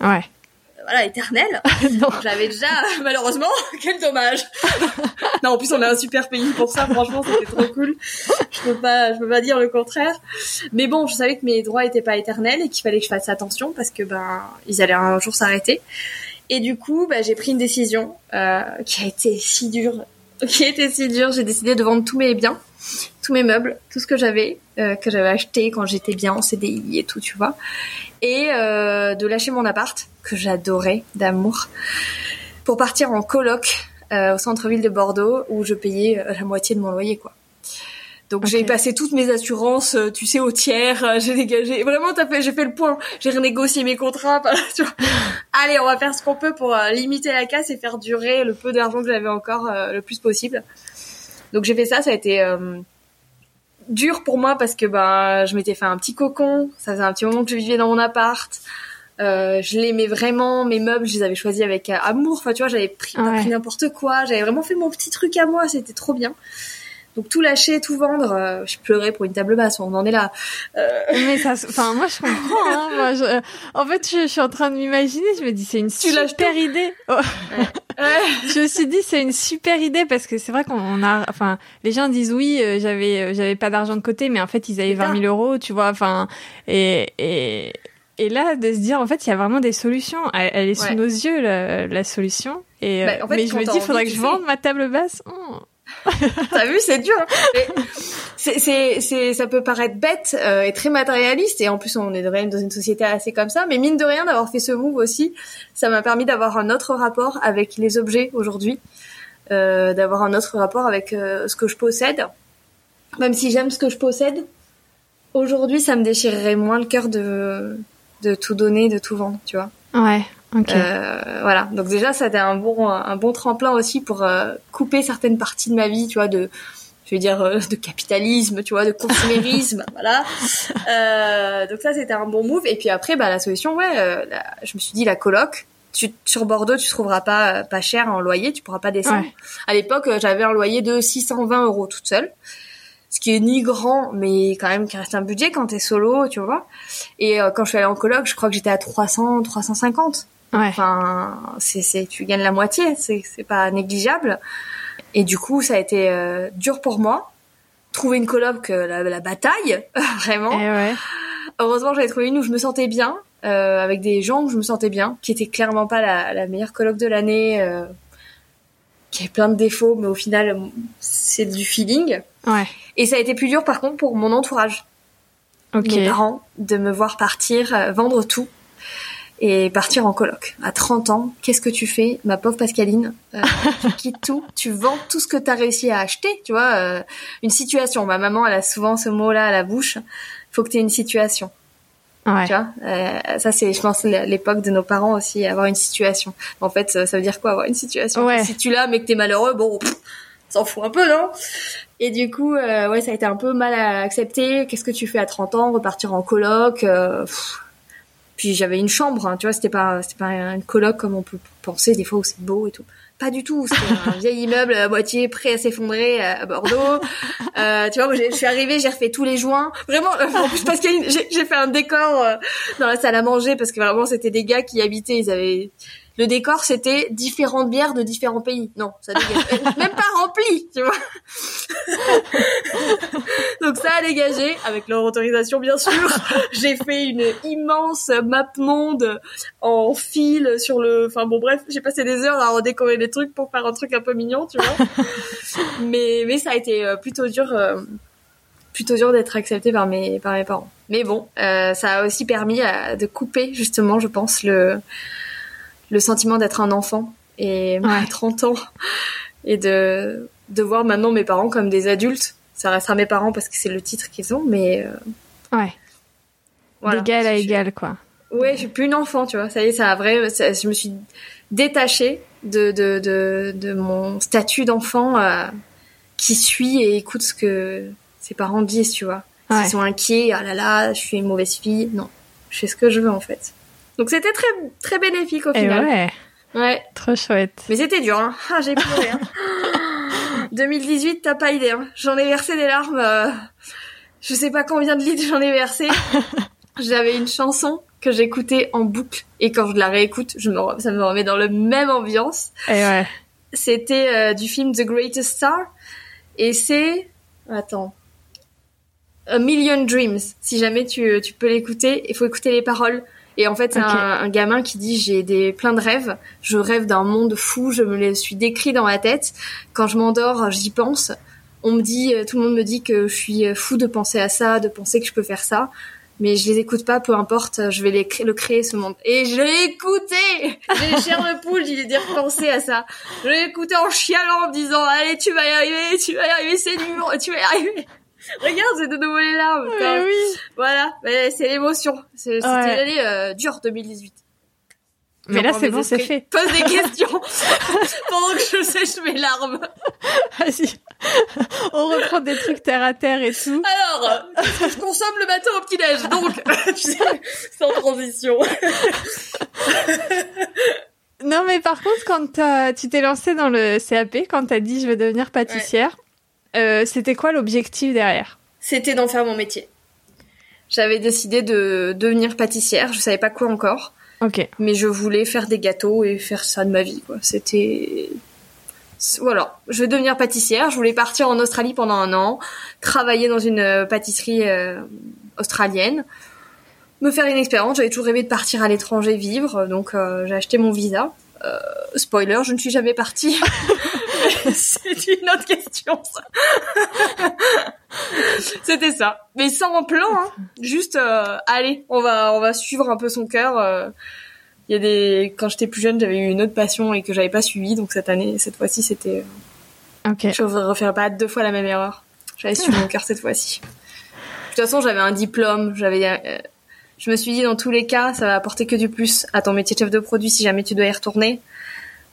A: ouais
B: voilà éternel. J'avais déjà malheureusement quel dommage. non en plus on a un super pays pour ça franchement c'était trop cool. Je peux pas je peux pas dire le contraire. Mais bon je savais que mes droits étaient pas éternels et qu'il fallait que je fasse attention parce que ben ils allaient un jour s'arrêter. Et du coup ben, j'ai pris une décision euh, qui a été si dure qui a été si dure. J'ai décidé de vendre tous mes biens tous mes meubles, tout ce que j'avais, euh, que j'avais acheté quand j'étais bien en CDI et tout, tu vois, et euh, de lâcher mon appart que j'adorais d'amour pour partir en coloc euh, au centre-ville de Bordeaux où je payais la moitié de mon loyer, quoi. Donc j'ai passé toutes mes assurances, tu sais, au tiers. J'ai dégagé. Vraiment, j'ai fait le point. J'ai renégocié mes contrats. Tu vois. Allez, on va faire ce qu'on peut pour limiter la casse et faire durer le peu d'argent que j'avais encore le plus possible. Donc j'ai fait ça, ça a été euh, dur pour moi parce que bah je m'étais fait un petit cocon, ça faisait un petit moment que je vivais dans mon appart. Euh, je l'aimais vraiment, mes meubles, je les avais choisis avec amour. Enfin, tu vois, j'avais pris, pris n'importe quoi. J'avais vraiment fait mon petit truc à moi. C'était trop bien. Donc tout lâcher, tout vendre, euh, je pleurais pour une table basse, on en est là.
A: Euh... Mais ça, enfin moi je comprends. Hein, moi, je... En fait, je, suis en train de m'imaginer, je me dis c'est une super idée. Oh. je me suis dit c'est une super idée parce que c'est vrai qu'on a, enfin les gens disent oui, euh, j'avais euh, j'avais pas d'argent de côté, mais en fait ils avaient 20 000 euros, tu vois, enfin et et et là de se dire en fait il y a vraiment des solutions, elle, est sous nos yeux la, la solution. Et bah, en fait, mais je me dis il faudrait que je vende ma table basse. Oh.
B: T'as vu, c'est dur. Hein. c'est, c'est, ça peut paraître bête euh, et très matérialiste, et en plus on est quand même dans une société assez comme ça. Mais mine de rien, d'avoir fait ce move aussi, ça m'a permis d'avoir un autre rapport avec les objets aujourd'hui, euh, d'avoir un autre rapport avec euh, ce que je possède. Même si j'aime ce que je possède, aujourd'hui, ça me déchirerait moins le cœur de de tout donner, de tout vendre, tu vois.
A: Ouais.
B: Euh, voilà. Donc déjà, ça a été un bon, un bon tremplin aussi pour euh, couper certaines parties de ma vie, tu vois, de je veux dire euh, de capitalisme, tu vois, de consumérisme, voilà. Euh, donc ça c'était un bon move. Et puis après, bah la solution, ouais, euh, je me suis dit la coloc. Tu, sur Bordeaux, tu trouveras pas pas cher en loyer, tu pourras pas descendre. À l'époque, j'avais un loyer de 620 euros toute seule, ce qui est ni grand, mais quand même qui reste un budget quand t'es solo, tu vois. Et quand je suis allée en coloc, je crois que j'étais à 300, 350. Ouais. Enfin, c'est, c'est, tu gagnes la moitié, c'est, c'est pas négligeable. Et du coup, ça a été euh, dur pour moi. Trouver une coloc, la, la bataille, vraiment.
A: Et eh ouais.
B: Heureusement, j'avais trouvé une où je me sentais bien, euh, avec des gens où je me sentais bien, qui était clairement pas la, la meilleure coloc de l'année, euh, qui avait plein de défauts, mais au final, c'est du feeling.
A: Ouais.
B: Et ça a été plus dur, par contre, pour mon entourage.
A: Okay.
B: Mes parents, de me voir partir, euh, vendre tout et partir en coloc. À 30 ans, qu'est-ce que tu fais, ma pauvre Pascaline? Euh, Tu quittes tout, tu vends tout ce que tu as réussi à acheter, tu vois, euh, une situation. Ma maman, elle a souvent ce mot-là à la bouche. Faut que tu aies une situation.
A: Ouais.
B: Tu vois, euh, ça c'est, je pense, l'époque de nos parents aussi, avoir une situation. En fait, ça, veut dire quoi, avoir une situation?
A: Ouais.
B: Si tu l'as, mais que t'es malheureux, bon, s'en fout un peu, non? Et du coup, ouais, ça a été un peu mal à accepter. Qu'est-ce que tu fais à 30 ans? Repartir en coloc euh, puis j'avais une chambre, hein, tu vois, c'était pas c'était pas une coloc comme on peut penser des fois où c'est beau et tout. Pas du tout, c'était un vieil immeuble à moitié prêt à s'effondrer à Bordeaux. Euh, tu vois, moi, je suis arrivée, j'ai refait tous les joints. Vraiment, en plus parce que j'ai fait un décor euh, dans la salle à manger parce que vraiment c'était des gars qui habitaient, ils avaient le décor c'était différentes bières de différents pays. Non, ça dégage. même pas rempli, tu vois. Donc ça a dégagé avec leur autorisation bien sûr. J'ai fait une immense map monde en fil sur le enfin bon bref, j'ai passé des heures à redécorer les trucs pour faire un truc un peu mignon, tu vois. mais mais ça a été euh, plutôt dur euh, plutôt dur d'être accepté par mes par mes parents. Mais bon, euh, ça a aussi permis à, de couper justement, je pense le le sentiment d'être un enfant et ouais. 30 ans et de de voir maintenant mes parents comme des adultes. Ça restera mes parents parce que c'est le titre qu'ils ont, mais euh,
A: ouais, voilà. d'égal à égal quoi.
B: Ouais, je suis plus une enfant, tu vois. Ça y est, ça a vrai. Ça, je me suis détachée de de de, de mon statut d'enfant euh, qui suit et écoute ce que ses parents disent, tu vois.
A: Ouais.
B: Ils sont inquiets, ah là là, je suis une mauvaise fille. Non, je fais ce que je veux en fait. Donc c'était très très bénéfique au
A: Et
B: final.
A: ouais,
B: Ouais.
A: trop chouette.
B: Mais c'était dur, hein. Ah, j'ai pleuré. Hein. 2018, t'as pas idée. Hein. J'en ai versé des larmes. Euh... Je sais pas combien de litres j'en ai versé. J'avais une chanson que j'écoutais en boucle et quand je la réécoute, je me ça me remet dans le même ambiance.
A: Et ouais.
B: C'était euh, du film The Greatest Star et c'est attends A Million Dreams. Si jamais tu tu peux l'écouter, il faut écouter les paroles. Et en fait, c'est un, un gamin qui dit j'ai des plein de rêves. Je rêve d'un monde fou. Je me les suis décrit dans ma tête. Quand je m'endors, j'y pense. On me dit, euh, tout le monde me dit que je suis euh, fou de penser à ça, de penser que je peux faire ça. Mais je les écoute pas, peu importe. Je vais les le créer ce monde. Et je l'ai écouté. J'ai les chairs de poule. J'ai dit repenser à ça. Je l'ai écouté en chialant, en me disant allez, tu vas y arriver, tu vas y arriver, c'est dur, tu vas y arriver. Regarde, c'est de nouveau les larmes.
A: Ouais, oui.
B: voilà, mais c'est l'émotion. C'est- C'était
A: Ouais.
B: l'année euh, dure 2018.
A: Mais là, c'est bon, c'est fait.
B: Pose des questions pendant que je sèche mes larmes.
A: Vas-y. On reprend des trucs terre à terre et tout.
B: Alors, qu'est-ce que je consomme le matin au petit-déj? Donc, tu sais, sans transition.
A: Non, mais par contre, quand tu t'es lancé dans le CAP, quand t'as dit je veux devenir pâtissière, euh, c'était quoi l'objectif derrière?
B: C'était d'en faire mon métier. J'avais décidé de devenir pâtissière, je savais pas quoi encore,
A: Ok.
B: mais je voulais faire des gâteaux et faire ça de ma vie, quoi. C'était... Voilà, je vais devenir pâtissière, je voulais partir en Australie pendant un an, travailler dans une euh, pâtisserie euh, australienne, me faire une expérience, j'avais toujours rêvé de partir à l'étranger vivre, donc euh, j'ai acheté mon visa. Euh, spoiler, je ne suis jamais partie. C'est une autre question, ça. C'était ça. Mais sans plan, hein. Juste, euh, allez, on va, on va suivre un peu son cœur. euh. Il y a des, quand j'étais plus jeune, j'avais eu une autre passion et que j'avais pas suivi. Donc cette année, cette fois-ci, c'était,
A: Ok.
B: je ne referai pas deux fois la même erreur. J'avais suivi mon cœur cette fois-ci. De toute façon, j'avais un diplôme. J'avais, je me suis dit dans tous les cas, ça va apporter que du plus à ton métier de chef de produit si jamais tu dois y retourner.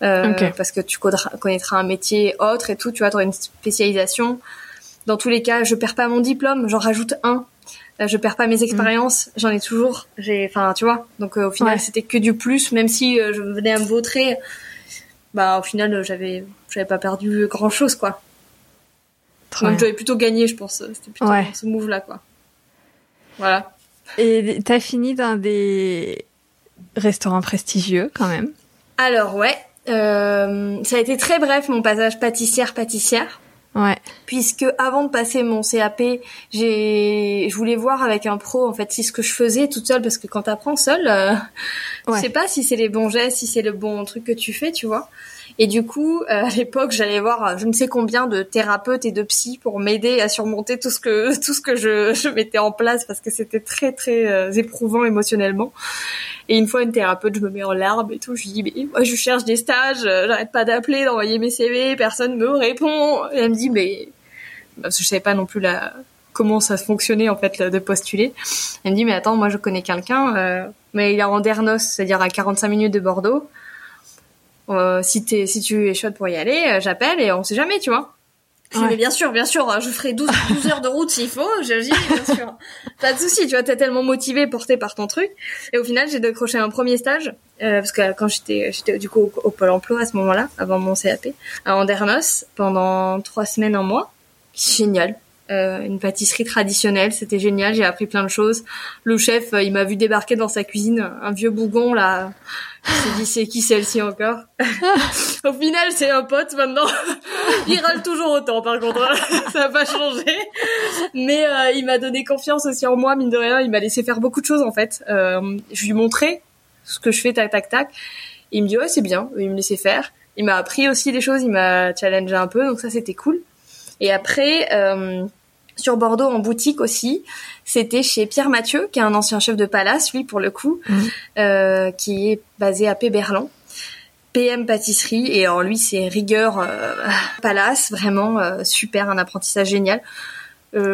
B: Euh. Parce que tu connaîtras, un métier autre et tout. Tu vois, auras une spécialisation. Dans tous les cas, je perds pas mon diplôme, j'en rajoute un. Euh, je perds pas mes expériences, j'en ai toujours. J'ai, enfin, tu vois. Donc au final, c'était que du plus, même si je venais à me vautrer. Bah, au final, j'avais, j'avais pas perdu grand chose, quoi. Donc j'avais plutôt gagné, je pense. C'était plutôt ce move-là, quoi. Voilà.
A: Et t'as fini dans des restaurants prestigieux, quand même.
B: Alors ouais, euh, ça a été très bref mon passage pâtissière-pâtissière.
A: Ouais.
B: Puisque avant de passer mon CAP, j'ai, je voulais voir avec un pro en fait si ce que je faisais toute seule, parce que quand t'apprends seule, euh, ouais. sais pas si c'est les bons gestes, si c'est le bon truc que tu fais, tu vois. Et du coup, euh, à l'époque, j'allais voir euh, je ne sais combien de thérapeutes et de psy pour m'aider à surmonter tout ce que tout ce que je, je mettais en place parce que c'était très très euh, éprouvant émotionnellement. Et une fois une thérapeute, je me mets en larmes et tout. Je dis mais moi je cherche des stages, j'arrête pas d'appeler, d'envoyer mes CV, personne me répond. Et elle me dit mais parce que je savais pas non plus la comment ça fonctionnait en fait de postuler. Elle me dit mais attends moi je connais quelqu'un, mais il est en Dernos, c'est-à-dire à 45 minutes de Bordeaux. Euh, si, t'es, si tu es chaude pour y aller, euh, j'appelle et on sait jamais, tu vois. Je mais bien sûr, bien sûr, je ferai 12, 12 heures de route s'il faut, je dis bien sûr. Pas de souci, tu vois, t'es tellement motivé, porté par ton truc. Et au final, j'ai décroché un premier stage, euh, parce que quand j'étais, j'étais du coup au, Pôle emploi à ce moment-là, avant mon CAP, à Andernos, pendant trois semaines, un mois. Génial. Euh, une pâtisserie traditionnelle, c'était génial, j'ai appris plein de choses. Le chef, il m'a vu débarquer dans sa cuisine, un vieux bougon là, s'est dit c'est qui celle-ci encore Au final c'est un pote maintenant. il râle toujours autant par contre, ça n'a pas changé. Mais euh, il m'a donné confiance aussi en moi, mine de rien. Il m'a laissé faire beaucoup de choses en fait. Euh, je lui montrais ce que je fais tac tac tac. il me dit ouais c'est bien. Il me laissait faire. Il m'a appris aussi des choses, il m'a challengé un peu, donc ça c'était cool. Et après, euh, sur Bordeaux en boutique aussi. C'était chez Pierre Mathieu, qui est un ancien chef de palace, lui pour le coup, mhm. euh, qui est basé à Péberlan. PM pâtisserie et en lui c'est rigueur euh, palace, vraiment euh, super, un apprentissage génial.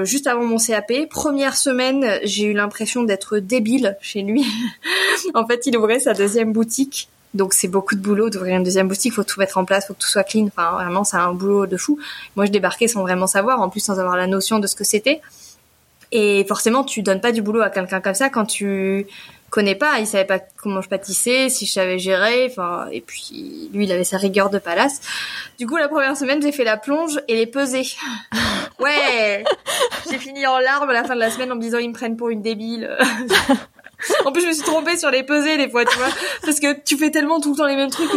B: juste avant mon CAP, première semaine, j'ai eu l'impression d'être débile chez lui. en fait, il ouvrait sa deuxième boutique donc c'est beaucoup de boulot d'ouvrir une deuxième boutique, faut tout mettre en place, faut que tout soit clean. Enfin vraiment c'est un boulot de fou. Moi je débarquais sans vraiment savoir, en plus sans avoir la notion de ce que c'était. Et forcément tu donnes pas du boulot à quelqu'un comme ça quand tu connais pas. Il savait pas comment je pâtissais, si je savais gérer. Enfin et puis lui il avait sa rigueur de palace. Du coup la première semaine j'ai fait la plonge et les peser. Ouais, j'ai fini en larmes à la fin de la semaine en me disant ils me prennent pour une débile. en plus, je me suis trompée sur les pesées des fois, tu vois, parce que tu fais tellement tout le temps les mêmes trucs.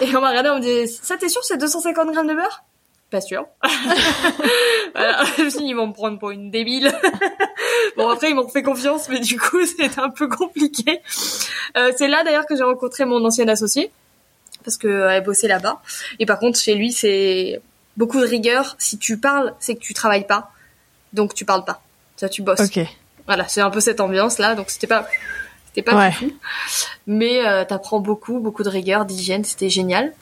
B: Et on m'a regardé, on me dit, ça t'es sûr, c'est 250 grammes de beurre? Pas sûr. voilà, je me suis dit, ils vont me prendre pour une débile. bon, après, ils m'ont fait confiance, mais du coup, c'est un peu compliqué. Euh, c'est là, d'ailleurs, que j'ai rencontré mon ancien associé, parce que euh, elle bossait là-bas. Et par contre, chez lui, c'est beaucoup de rigueur. Si tu parles, c'est que tu travailles pas. Donc, tu parles pas. Ça, tu bosses.
A: Ok.
B: Voilà, c'est un peu cette ambiance là, donc c'était pas c'était pas fou. Mais euh, t'apprends beaucoup, beaucoup de rigueur, d'hygiène, c'était génial.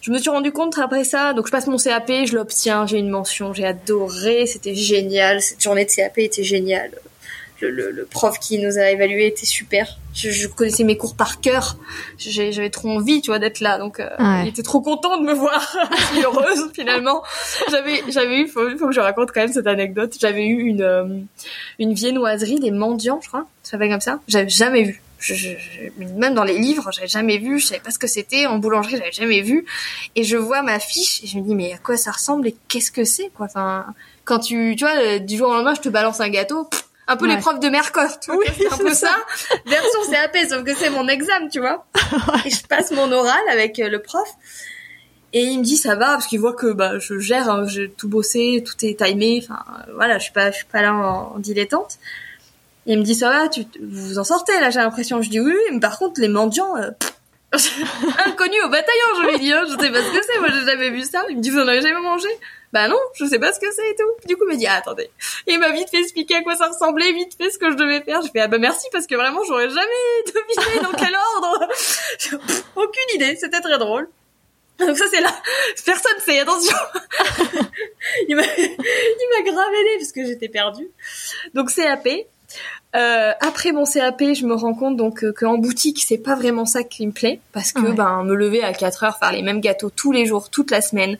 B: Je me suis rendu compte après ça, donc je passe mon CAP, je l'obtiens, j'ai une mention, j'ai adoré, c'était génial, cette journée de CAP était géniale le, le, prof qui nous a évalués était super. Je, je connaissais mes cours par cœur. J'avais trop envie, tu vois, d'être là. Donc, euh, il était trop content de me voir. heureuse finalement. J'avais, j'avais eu, faut, faut que je raconte quand même cette anecdote. J'avais eu une euh, une viennoiserie des mendiants, je crois. Ça s'appelle comme ça. J'avais jamais vu. Je, je, même dans les livres, j'avais jamais vu. Je savais pas ce que c'était. En boulangerie, j'avais jamais vu. Et je vois ma fiche et je me dis mais à quoi ça ressemble et qu'est-ce que c'est quoi? Enfin, quand tu, tu vois, du jour au lendemain, je te balance un gâteau un peu les profs de Mercotte, tu vois, c'est un peu ça. Version CAP, sauf que c'est mon examen, tu vois. Et je passe mon oral avec euh, le prof. Et il me dit ça va parce qu'il voit que bah je gère, hein, j'ai tout bossé, tout est timé, enfin voilà, je suis pas je suis pas là en, dilettante. Et il me dit ça va, tu vous, vous en sortez là, j'ai l'impression. Je dis oui, mais par contre les mendiants euh, inconnu au bataillon, je lui dis hein, je sais pas ce que c'est, moi j'ai jamais vu ça. Il me dit vous en avez jamais mangé? Bah non, je sais pas ce que c'est et tout. Du coup, il m'a dit, ah, attendez. il m'a vite fait expliquer à quoi ça ressemblait, vite fait ce que je devais faire. Je fais, ah bah merci parce que vraiment, j'aurais jamais deviné dans quel ordre. Aucune idée, c'était très drôle. Donc ça c'est là, personne sait, attention. il m'a, grave aidé parce que j'étais perdue. Donc CAP. Euh, après mon CAP, je me rends compte donc euh, qu'en boutique, c'est pas vraiment ça qui me plaît parce que ben me lever à 4 heures, faire les mêmes gâteaux tous les jours, toute la semaine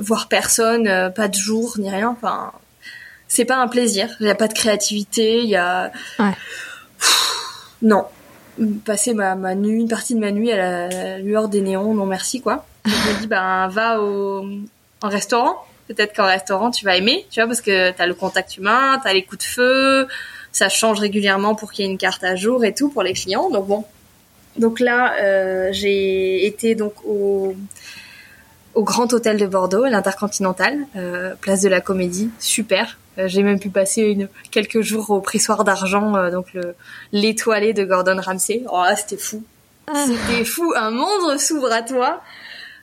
B: voir personne, pas de jour ni rien. Enfin, c'est pas un plaisir. Il y a pas de créativité. Il y a
A: Ouais.
B: non. Passer ma, ma nuit, une partie de ma nuit à la, la lueur des néons, non merci quoi. Donc, je me dis ben va au en restaurant. Peut-être qu'en restaurant tu vas aimer, tu vois, parce que t'as le contact humain, t'as les coups de feu, ça change régulièrement pour qu'il y ait une carte à jour et tout pour les clients. Donc bon. Donc là, euh, j'ai été donc au au Grand Hôtel de Bordeaux, à l'Intercontinental, euh, place de la Comédie, super. Euh, j'ai même pu passer une, quelques jours au pressoir d'argent, euh, donc le l'étoilé de Gordon Ramsay. Oh là, c'était fou.
A: Ah.
B: C'était fou. Un monde s'ouvre à toi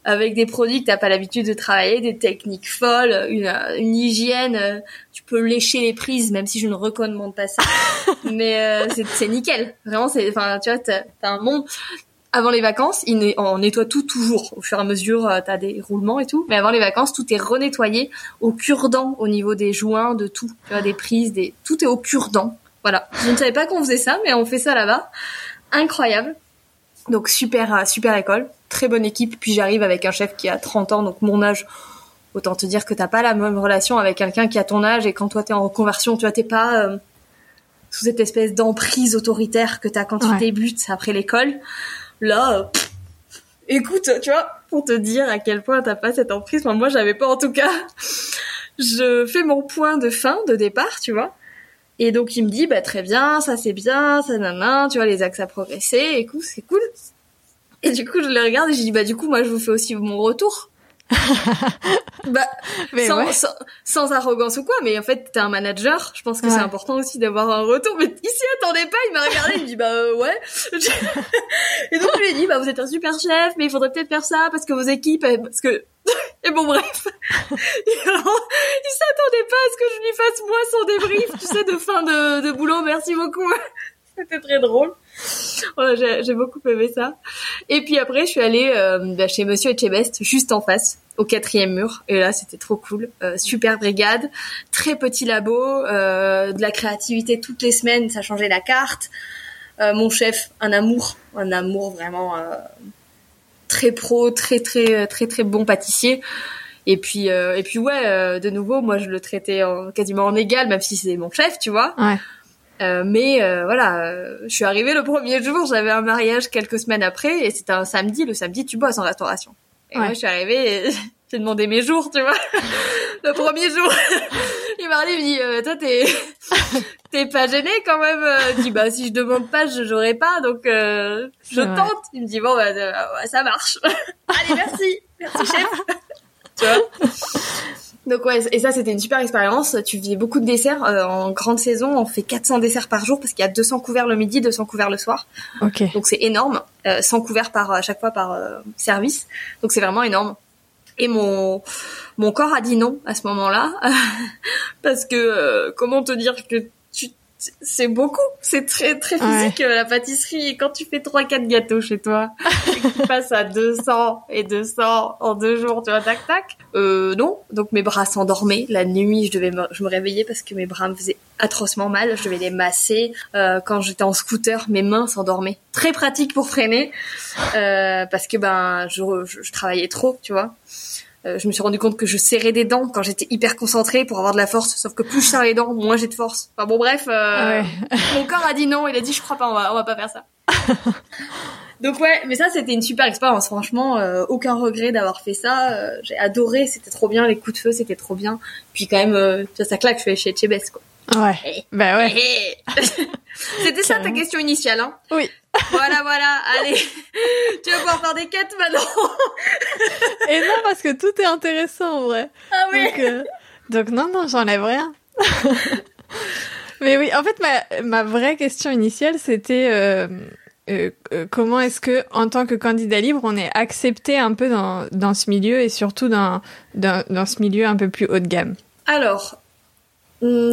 B: avec des produits que t'as pas l'habitude de travailler, des techniques folles, une, une hygiène. euh, Tu peux lécher les prises, même si je ne recommande pas ça. Mais euh, c'est c'est nickel. Vraiment, c'est, enfin, tu vois, t'as t'as un monde. Avant les vacances, il on nettoie tout toujours. Au fur et à mesure, euh, t'as des roulements et tout. Mais avant les vacances, tout est renettoyé au cure-dent au niveau des joints, de tout. Tu vois, des prises, des, tout est au cure-dent. Voilà. Je ne savais pas qu'on faisait ça, mais on fait ça là-bas. Incroyable. Donc super, euh, super école, très bonne équipe. Puis j'arrive avec un chef qui a 30 ans, donc mon âge. Autant te dire que t'as pas la même relation avec quelqu'un qui a ton âge et quand toi t'es en reconversion, tu vois, t'es pas euh, sous cette espèce d'emprise autoritaire que t'as quand
A: Ouais.
B: tu débutes après l'école. Là, euh, pff, écoute, tu vois, pour te dire à quel point t'as pas cette emprise, enfin, moi j'avais pas en tout cas. Je fais mon point de fin, de départ, tu vois. Et donc il me dit bah très bien, ça c'est bien, ça nanan, tu vois les axes à progresser, écoute c'est cool. Et du coup je le regarde et je dis bah du coup moi je vous fais aussi mon retour. bah
A: Mais
B: sans,
A: ouais.
B: sans, sans arrogance ou quoi, mais en fait t'es un manager, je pense que c'est important aussi d'avoir un retour. Mais ici attendez pas, il m'a regardé, il me dit bah euh, ouais. et donc je lui ai dit bah vous êtes un super chef, mais il faudrait peut-être faire ça parce que vos équipes, parce que et bon bref. Et alors, il s'attendait pas à ce que je lui fasse moi son débrief, tu sais, de fin de, de boulot. Merci beaucoup. C'était très drôle. J'ai beaucoup aimé ça. Et puis après, je suis allée euh, bah, chez Monsieur Etchebest, juste en face, au quatrième mur. Et là, c'était trop cool. Euh, super brigade, très petit labo, euh, de la créativité toutes les semaines, ça changeait la carte. Mon chef, un amour, un amour vraiment très pro, très très très très bon pâtissier. Et puis et puis ouais, de nouveau, moi je le traitais en, quasiment en égal, même si c'est mon chef, tu vois.
A: Ouais.
B: Euh, mais euh, voilà, euh, je suis arrivée le premier jour, j'avais un mariage quelques semaines après, et c'était un samedi. Le samedi, tu bosses en restauration. Et
A: Ouais.
B: moi, je suis arrivée, et j'ai demandé mes jours, tu vois. le premier jour, il m'a il me dit, euh, toi, t'es, t'es pas gêné quand même. Je dis, bah si je demande pas, je j'aurai pas, donc euh, je
A: vrai.
B: tente. Il me dit, bon, bah ça marche. Allez, merci, merci chef. tu vois. Donc ouais, et ça c'était une super expérience. Tu faisais beaucoup de desserts euh, en grande saison. On fait 400 desserts par jour parce qu'il y a 200 couverts le midi, 200 couverts le soir.
A: Ok.
B: Donc c'est énorme. Euh, 100 couverts par à chaque fois par euh, service. Donc c'est vraiment énorme. Et mon mon corps a dit non à ce moment-là parce que euh, comment te dire que tu c'est beaucoup, c'est très très physique euh, la pâtisserie et quand tu fais trois quatre gâteaux chez toi et que tu passes à 200 et 200 en deux jours, tu vois tac tac. Euh non, donc mes bras s'endormaient la nuit, je devais me, je me réveillais parce que mes bras me faisaient atrocement mal, je devais les masser. Euh, quand j'étais en scooter, mes mains s'endormaient. Très pratique pour freiner euh, parce que ben je, je, je travaillais trop, tu vois. Euh, je me suis rendu compte que je serrais des dents quand j'étais hyper concentrée pour avoir de la force. Sauf que plus je serre les dents, moins j'ai de force. Enfin bon, bref, euh,
A: Ouais.
B: mon corps a dit non. Il a dit je crois pas, on va, on va pas faire ça. Donc ouais, mais ça c'était une super expérience. Franchement, euh, aucun regret d'avoir fait ça. J'ai adoré, c'était trop bien. Les coups de feu, c'était trop bien. Puis quand même, ça claque. Je suis allée chez Chebes quoi.
A: Ouais. Bah ouais.
B: C'était ça ta question initiale, hein
A: Oui.
B: Voilà, voilà. Allez, tu vas pouvoir faire des quêtes maintenant.
A: Et non, parce que tout est intéressant en vrai.
B: ah oui.
A: Donc, euh, donc non, non, j'enlève rien. Mais oui, en fait, ma, ma vraie question initiale, c'était euh, euh, euh, comment est-ce que, en tant que candidat libre, on est accepté un peu dans, dans ce milieu et surtout dans, dans, dans ce milieu un peu plus haut de gamme?
B: Alors,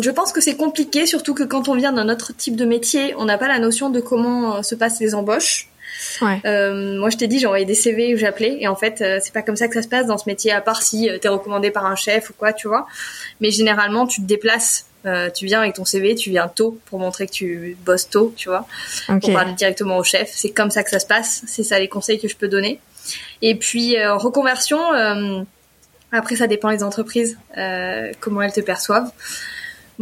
B: je pense que c'est compliqué, surtout que quand on vient d'un autre type de métier, on n'a pas la notion de comment euh, se passent les embauches.
A: Ouais.
B: Euh, moi, je t'ai dit, j'ai envoyé des CV où j'appelais, et en fait, euh, c'est pas comme ça que ça se passe dans ce métier, à part si euh, t'es recommandé par un chef ou quoi, tu vois. Mais généralement, tu te déplaces. Euh, tu viens avec ton CV, tu viens tôt pour montrer que tu bosses tôt, tu vois
A: Ok.
B: pour parler directement au chef. C'est comme ça que ça se passe. C'est ça les conseils que je peux donner. Et puis euh, reconversion, euh, Après, ça dépend des entreprises, euh, comment elles te perçoivent.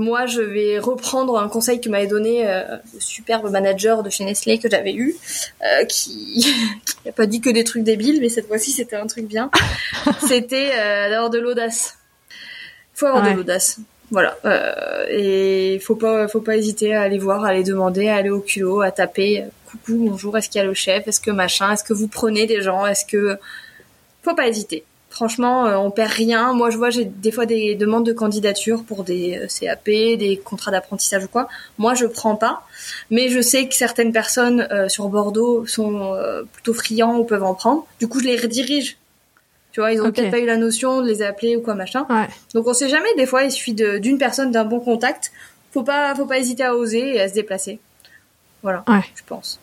B: Moi, je vais reprendre un conseil que m'avait donné euh, le superbe manager de chez Nestlé que j'avais eu, euh, qui n'a pas dit que des trucs débiles, mais cette fois-ci, c'était un truc bien. c'était euh, d'avoir de l'audace. faut avoir de l'audace. Voilà. Et faut pas, faut pas hésiter à aller voir, à aller demander, à aller au culot, à taper. Coucou, bonjour, est-ce qu'il y a le chef? Est-ce que machin? Est-ce que vous prenez des gens? Est-ce que... Faut pas hésiter. Franchement, euh, on perd rien. Moi, je vois, j'ai des fois des demandes de candidature pour des euh, CAP, des contrats d'apprentissage ou quoi. Moi, je prends pas, mais je sais que certaines personnes euh, sur Bordeaux sont plutôt friands ou peuvent en prendre. Du coup, je les redirige. Tu vois, ils ont peut-être pas eu la notion de les appeler ou quoi machin. Donc, on sait jamais. Des fois, il suffit d'une personne, d'un bon contact. Faut pas, faut pas hésiter à oser et à se déplacer. Voilà, je pense.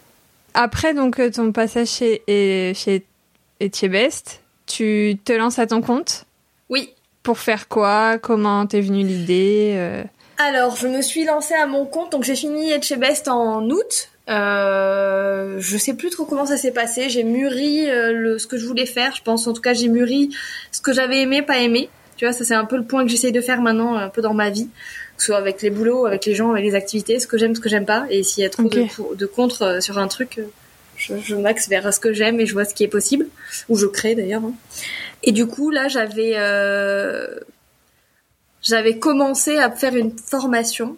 A: Après, donc, ton passage chez, chez Etiebest, tu te lances à ton compte
B: Oui.
A: Pour faire quoi? Comment t'es venue l'idée euh?
B: Alors, je me suis lancée à mon compte, donc j'ai fini Best en août. Euh, je sais plus trop comment ça s'est passé. J'ai mûri euh, le, ce que je voulais faire. Je pense, en tout cas, j'ai mûri ce que j'avais aimé, pas aimé. Tu vois, ça c'est un peu le point que j'essaye de faire maintenant, un peu dans ma vie, que ce soit avec les boulots, avec les gens, avec les activités, ce que j'aime, ce que j'aime pas. Et s'il y a trop de, de contre euh, sur un truc, je, je max vers ce que j'aime et je vois ce qui est possible, ou je crée d'ailleurs. Hein. Et du coup, là, j'avais euh, j'avais commencé à faire une formation.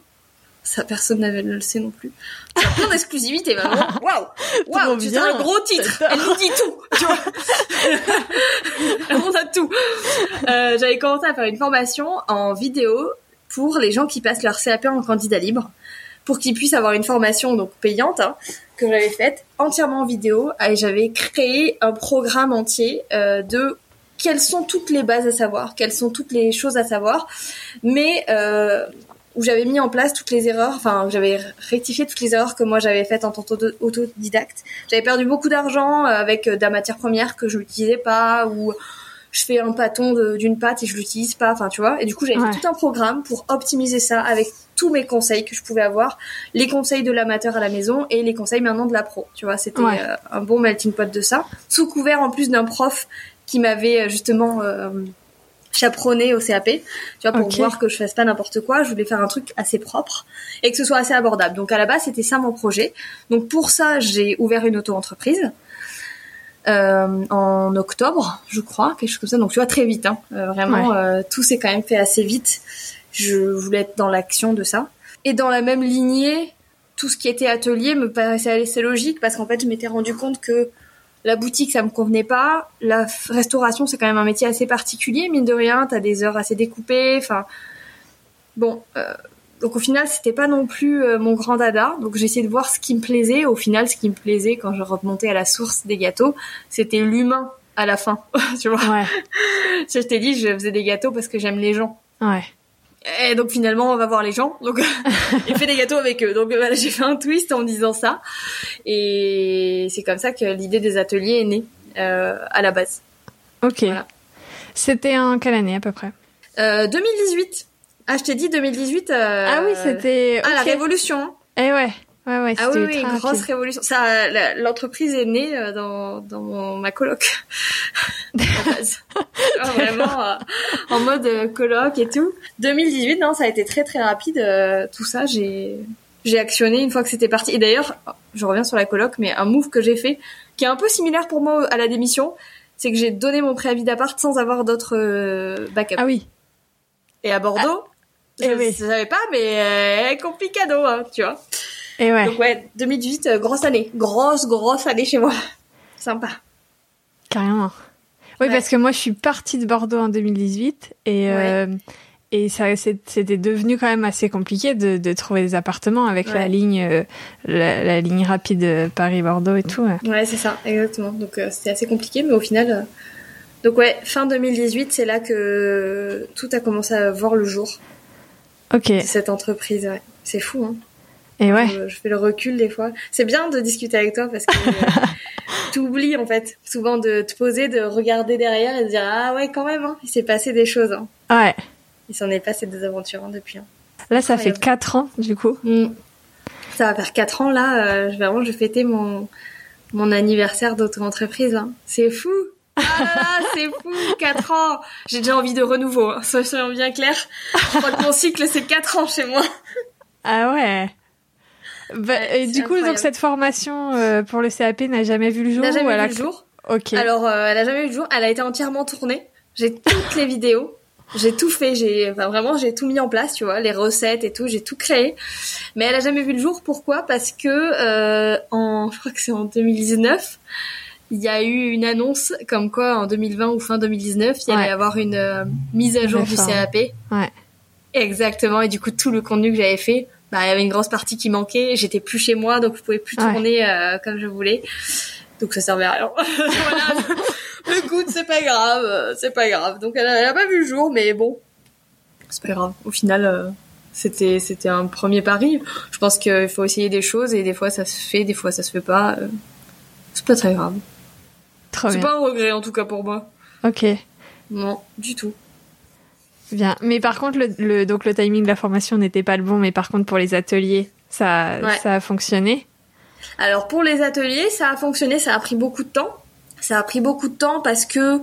B: Ça, personne ne le sait non plus. Plein d'exclusivité, vraiment. Waouh, waouh, tu un gros titre. Elle nous dit tout. Tu vois On a tout. Euh, j'avais commencé à faire une formation en vidéo pour les gens qui passent leur CAP en candidat libre pour qu'ils puissent avoir une formation donc payante hein, que j'avais faite entièrement en vidéo et j'avais créé un programme entier euh, de quelles sont toutes les bases à savoir, quelles sont toutes les choses à savoir, mais euh, où j'avais mis en place toutes les erreurs, enfin j'avais rectifié toutes les erreurs que moi j'avais faites en tant qu'autodidacte. J'avais perdu beaucoup d'argent avec de la matière première que je n'utilisais pas ou je fais un pâton d'une pâte et je l'utilise pas, enfin tu vois. Et du coup j'avais fait tout un programme pour optimiser ça avec tous mes conseils que je pouvais avoir, les conseils de l'amateur à la maison et les conseils maintenant de la pro. Tu vois, c'était euh, un bon melting pot de ça, sous couvert en plus d'un prof qui m'avait euh, justement euh, chaperonné au CAP, tu vois, pour voir que je fasse pas n'importe quoi. Je voulais faire un truc assez propre et que ce soit assez abordable. Donc à la base, c'était ça mon projet. Donc pour ça, j'ai ouvert une auto-entreprise. Euh, en octobre, je crois, quelque chose comme ça. Donc tu vois très vite, hein. Euh, vraiment, euh, tout s'est quand même fait assez vite. Je voulais être dans l'action de ça. Et dans la même lignée, tout ce qui était atelier me paraissait assez logique parce qu'en fait, je m'étais rendu compte que la boutique, ça me convenait pas. La restauration, c'est quand même un métier assez particulier, mine de rien. T'as des heures assez découpées. Enfin, bon, euh, donc au final, c'était pas non plus euh, mon grand dada. Donc j'ai essayé de voir ce qui me plaisait. Au final, ce qui me plaisait quand je remontais à la source des gâteaux, c'était l'humain à la fin. tu vois. Ouais. je t'ai dit, je faisais des gâteaux parce que j'aime les gens.
A: Ouais.
B: Et donc finalement, on va voir les gens. Donc j'ai fait des gâteaux avec eux. Donc voilà, j'ai fait un twist en disant ça. Et c'est comme ça que l'idée des ateliers est née euh, à la base.
A: Ok. C'était en quelle année à peu près?
B: Euh, 2018. Ah, je t'ai dit 2018.
A: Euh... Ah oui, c'était.
B: Ah, la révolution.
A: Eh ouais. Ouais, ouais,
B: ah oui, oui grosse révolution. Ça, l'entreprise est née euh, dans, dans ma coloc. Vraiment euh, en mode euh, coloc et tout. 2018, non, ça a été très très rapide. tout ça, j'ai j'ai actionné une fois que c'était parti. Et d'ailleurs, je reviens sur la coloc, mais un move que j'ai fait, qui est un peu similaire pour moi à la démission, c'est que j'ai donné mon préavis d'appart sans avoir d'autres backup.
A: Ah oui.
B: Et à Bordeaux, je ne eh savais pas, mais euh, complicado, hein, tu vois.
A: Et ouais.
B: Donc ouais, 2018, euh, grosse année. Grosse, grosse année chez moi. Sympa.
A: Carrément. Oui, parce que moi, je suis partie de Bordeaux en 2018 et euh, et ça c'était devenu quand même assez compliqué de, de trouver des appartements avec la ligne euh, la, ligne rapide Paris Bordeaux et tout.
B: Ouais, c'est ça, exactement. Donc c'était assez compliqué, mais au final. Donc ouais, fin 2018, c'est là que tout a commencé à voir le jour.
A: Ok.
B: Cette entreprise, ouais. C'est fou, hein.
A: Et ouais.
B: Je, fais le recul des fois. C'est bien de discuter avec toi parce que tu oublies en fait souvent de te poser, de regarder derrière et de dire ah ouais quand même, hein, il s'est passé des choses. Hein.
A: Ouais.
B: Il s'en est passé des aventures hein, depuis. Hein.
A: Là, ça fait 4 ans du coup.
B: Mm. Ça va faire 4 ans là. Euh, je vais vraiment, je fêter mon mon anniversaire d'auto-entreprise. Hein. C'est fou. Ah c'est fou, 4 ans. J'ai déjà envie de renouveau, hein. soyons bien clair. Je crois que mon cycle c'est 4 ans chez moi.
A: Ah ouais. Bah, et du coup, donc cette formation euh, pour le CAP n'a jamais vu le jour
B: N'a jamais vu le jour.
A: Ok.
B: Alors, euh, elle a jamais vu le jour. Elle a été entièrement tournée. J'ai toutes les vidéos. J'ai tout fait. J'ai, enfin, vraiment, j'ai tout mis en place, tu vois, les recettes et tout. J'ai tout créé. Mais elle a jamais vu le jour. Pourquoi? Parce que euh, en, je crois que c'est en 2019, il y a eu une annonce comme quoi en 2020 ou fin 2019, il y allait y avoir une euh, mise à jour du CAP.
A: Ouais.
B: Exactement. Et du coup, tout le contenu que j'avais fait, bah, il y avait une grosse partie qui manquait. J'étais plus chez moi, donc je pouvais plus
A: Ouais.
B: tourner euh, comme je voulais. Donc ça servait à rien. voilà. Écoute, c'est pas grave, euh, c'est pas grave. Donc elle a, elle a pas vu le jour, mais bon, c'est pas grave. Au final, euh, c'était c'était un premier pari. Je pense qu'il faut essayer des choses et des fois ça se fait, des fois ça se fait pas. c'est pas très grave. C'est pas un regret en tout cas pour moi.
A: Ok.
B: Non, du tout.
A: Bien. Mais par contre, le, le- donc le timing de la formation n'était pas le bon, mais par contre pour les ateliers, ça,
B: Ouais.
A: ça a fonctionné.
B: Alors pour les ateliers, ça a fonctionné, ça a pris beaucoup de temps. Ça a pris beaucoup de temps parce que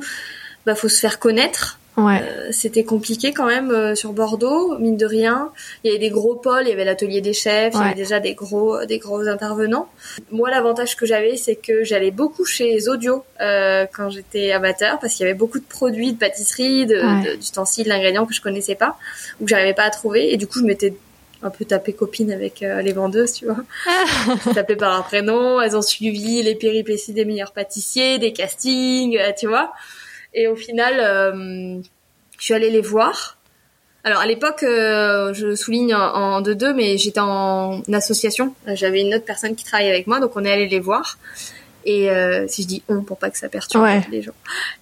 B: bah faut se faire connaître.
A: Ouais.
B: Euh, C'était compliqué quand même euh, sur Bordeaux, mine de rien. Il y avait des gros pôles, il y avait l'atelier des chefs, il y avait déjà des gros des gros intervenants. Moi, l'avantage que j'avais, c'est que j'allais beaucoup chez Zodio euh, quand j'étais amateur parce qu'il y avait beaucoup de produits de pâtisserie, de,
A: Ouais.
B: de- d'ustensiles, d'ingrédients que je connaissais pas ou que j'arrivais pas à trouver. Et du coup, je m'étais un peu tapé copine avec euh, les vendeuses, tu vois. S'appelait par un prénom, elles ont suivi les péripéties des meilleurs pâtissiers, des castings, euh, tu vois. Et au final, euh, je suis allée les voir. Alors à l'époque, euh, je souligne en, en deux deux, mais j'étais en association. J'avais une autre personne qui travaillait avec moi, donc on est allé les voir. Et euh, si je dis on pour pas que ça perturbe
A: Ouais.
B: les gens.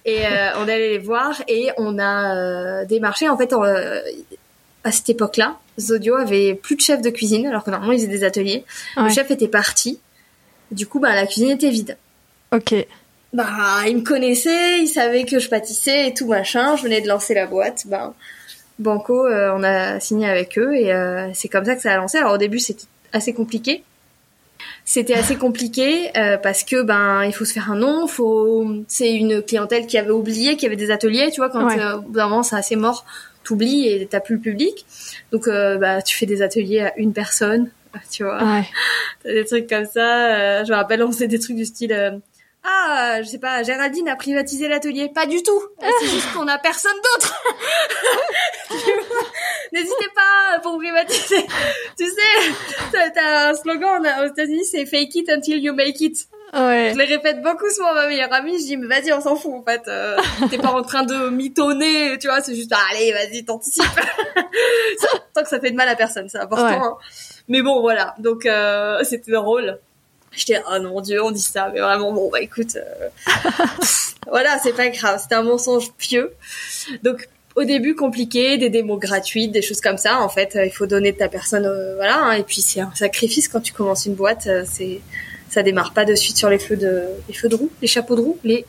B: Et euh, on est allé les voir et on a démarché. En fait, on, à cette époque-là, Zodio avait plus de chef de cuisine, alors que normalement ils faisaient des ateliers.
A: Ouais.
B: Le chef était parti. Du coup, bah la cuisine était vide.
A: Ok.
B: Bah, il me connaissait, il savait que je pâtissais et tout machin. Je venais de lancer la boîte. Ben, Banco, euh, on a signé avec eux et euh, c'est comme ça que ça a lancé. Alors au début, c'était assez compliqué. C'était assez compliqué euh, parce que ben il faut se faire un nom, faut c'est une clientèle qui avait oublié qu'il y avait des ateliers, tu vois quand
A: Ouais.
B: euh, au bout d'un moment c'est assez mort, t'oublies et t'as plus le public. Donc euh, bah tu fais des ateliers à une personne, tu vois.
A: Ouais.
B: T'as des trucs comme ça. euh, je me rappelle, on faisait des trucs du style. Euh, ah, je sais pas, Géraldine a privatisé l'atelier. Pas du tout. Euh, C'est juste qu'on a personne d'autre. N'hésitez pas pour privatiser. Tu sais, t'as- un slogan aux États-Unis, c'est fake it until you make it.
A: Ouais.
B: Je les répète beaucoup souvent à ma meilleure amie. Je dis, mais vas-y, on s'en fout, en fait. Euh, T'es pas en train de mitonner, tu vois. C'est juste, allez, vas-y, t'anticipes. Tant que ça fait de mal à personne, c'est important.
A: Ouais.
B: hein. Mais bon, voilà. Donc, euh, c'était drôle. J'étais, oh non, Dieu, on dit ça. Mais vraiment, bon, bah écoute. euh, voilà, c'est pas grave. C'était un mensonge pieux. Donc, au début, compliqué, des démos gratuites, des choses comme ça. En fait, euh, il faut donner de ta personne, euh, voilà. hein. et puis, c'est un sacrifice quand tu commences une boîte. euh, c'est, ça démarre pas de suite sur les feux de, les feux de roue, les chapeaux de roue, les.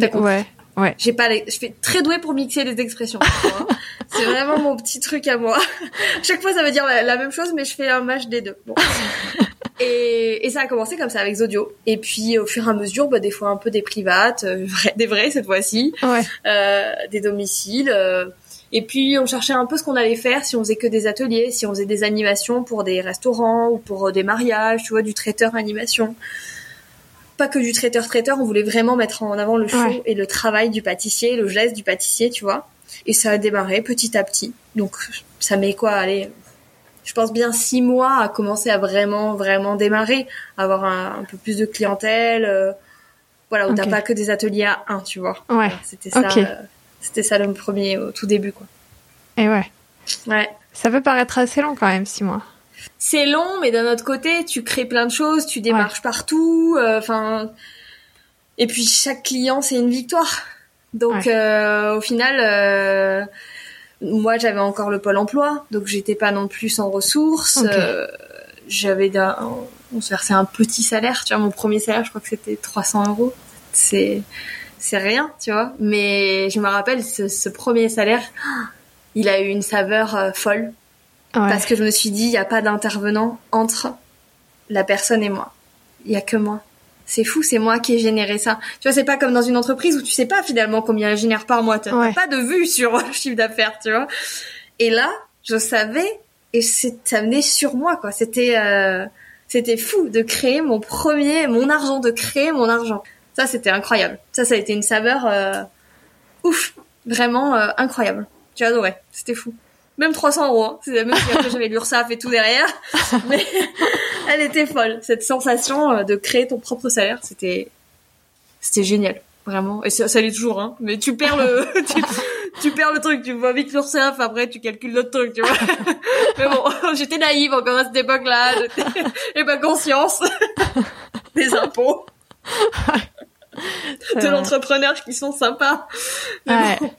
B: T'as compris.
A: Ouais.
B: J'ai pas, les... je suis très douée pour mixer les expressions. c'est vraiment mon petit truc à moi. Chaque fois, ça veut dire la, la même chose, mais je fais un match des deux. Bon. Et, et ça a commencé comme ça avec Zodio. Et puis au fur et à mesure, bah, des fois un peu des privates, euh, des vrais cette fois-ci,
A: Ouais.
B: euh, des domiciles. euh, et puis on cherchait un peu ce qu'on allait faire, si on faisait que des ateliers, si on faisait des animations pour des restaurants ou pour des mariages, tu vois, du traiteur animation. Pas que du traiteur traiteur, on voulait vraiment mettre en avant le show
A: Ouais.
B: et le travail du pâtissier, le geste du pâtissier, tu vois. Et ça a démarré petit à petit. Donc ça met quoi, allez, je pense bien six mois à commencer à vraiment vraiment démarrer, avoir un, un peu plus de clientèle, euh, voilà où t'as
A: Ok.
B: pas que des ateliers à un, tu vois.
A: Ouais.
B: C'était ça, euh, c'était ça le premier au tout début quoi.
A: Et ouais.
B: Ouais.
A: Ça peut paraître assez long quand même, six mois.
B: C'est long, mais d'un autre côté, tu crées plein de choses, tu démarches partout, euh, enfin. et puis chaque client, c'est une victoire. Donc
A: Ouais.
B: euh, au final, euh, moi j'avais encore le pôle emploi, donc j'étais pas non plus sans ressources. Euh, j'avais on se versait un petit salaire, tu vois, mon premier salaire, je crois que c'était 300 euros. C'est c'est rien, tu vois. Mais je me rappelle ce, ce premier salaire, il a eu une saveur euh, folle
A: Ouais.
B: parce que je me suis dit, il n'y a pas d'intervenant entre la personne et moi. Il y a que moi. C'est fou, c'est moi qui ai généré ça. Tu vois, c'est pas comme dans une entreprise où tu sais pas finalement combien elle génère par mois. T'as
A: Ouais.
B: pas de vue sur le chiffre d'affaires, tu vois. Et là, je savais et c'est, ça venait sur moi, quoi. C'était, euh, c'était fou de créer mon premier, mon argent, de créer mon argent. Ça, c'était incroyable. Ça, ça a été une saveur euh, ouf, vraiment euh, incroyable. J'ai adoré, c'était fou. Même 300 euros, hein. c'est même si j'avais l'URSSAF et tout derrière, mais elle était folle. Cette sensation euh, de créer ton propre salaire, c'était, c'était génial, vraiment. Et ça, ça l'est toujours, hein. Mais tu perds le, tu, tu perds le truc. Tu vois vite l'URSSAF, après tu calcules l'autre truc, tu vois. Mais bon, j'étais naïve encore à cette époque-là, j'étais- j'ai pas conscience des impôts de l'entrepreneur qui sont sympas. Mais
A: Ouais.
B: bon,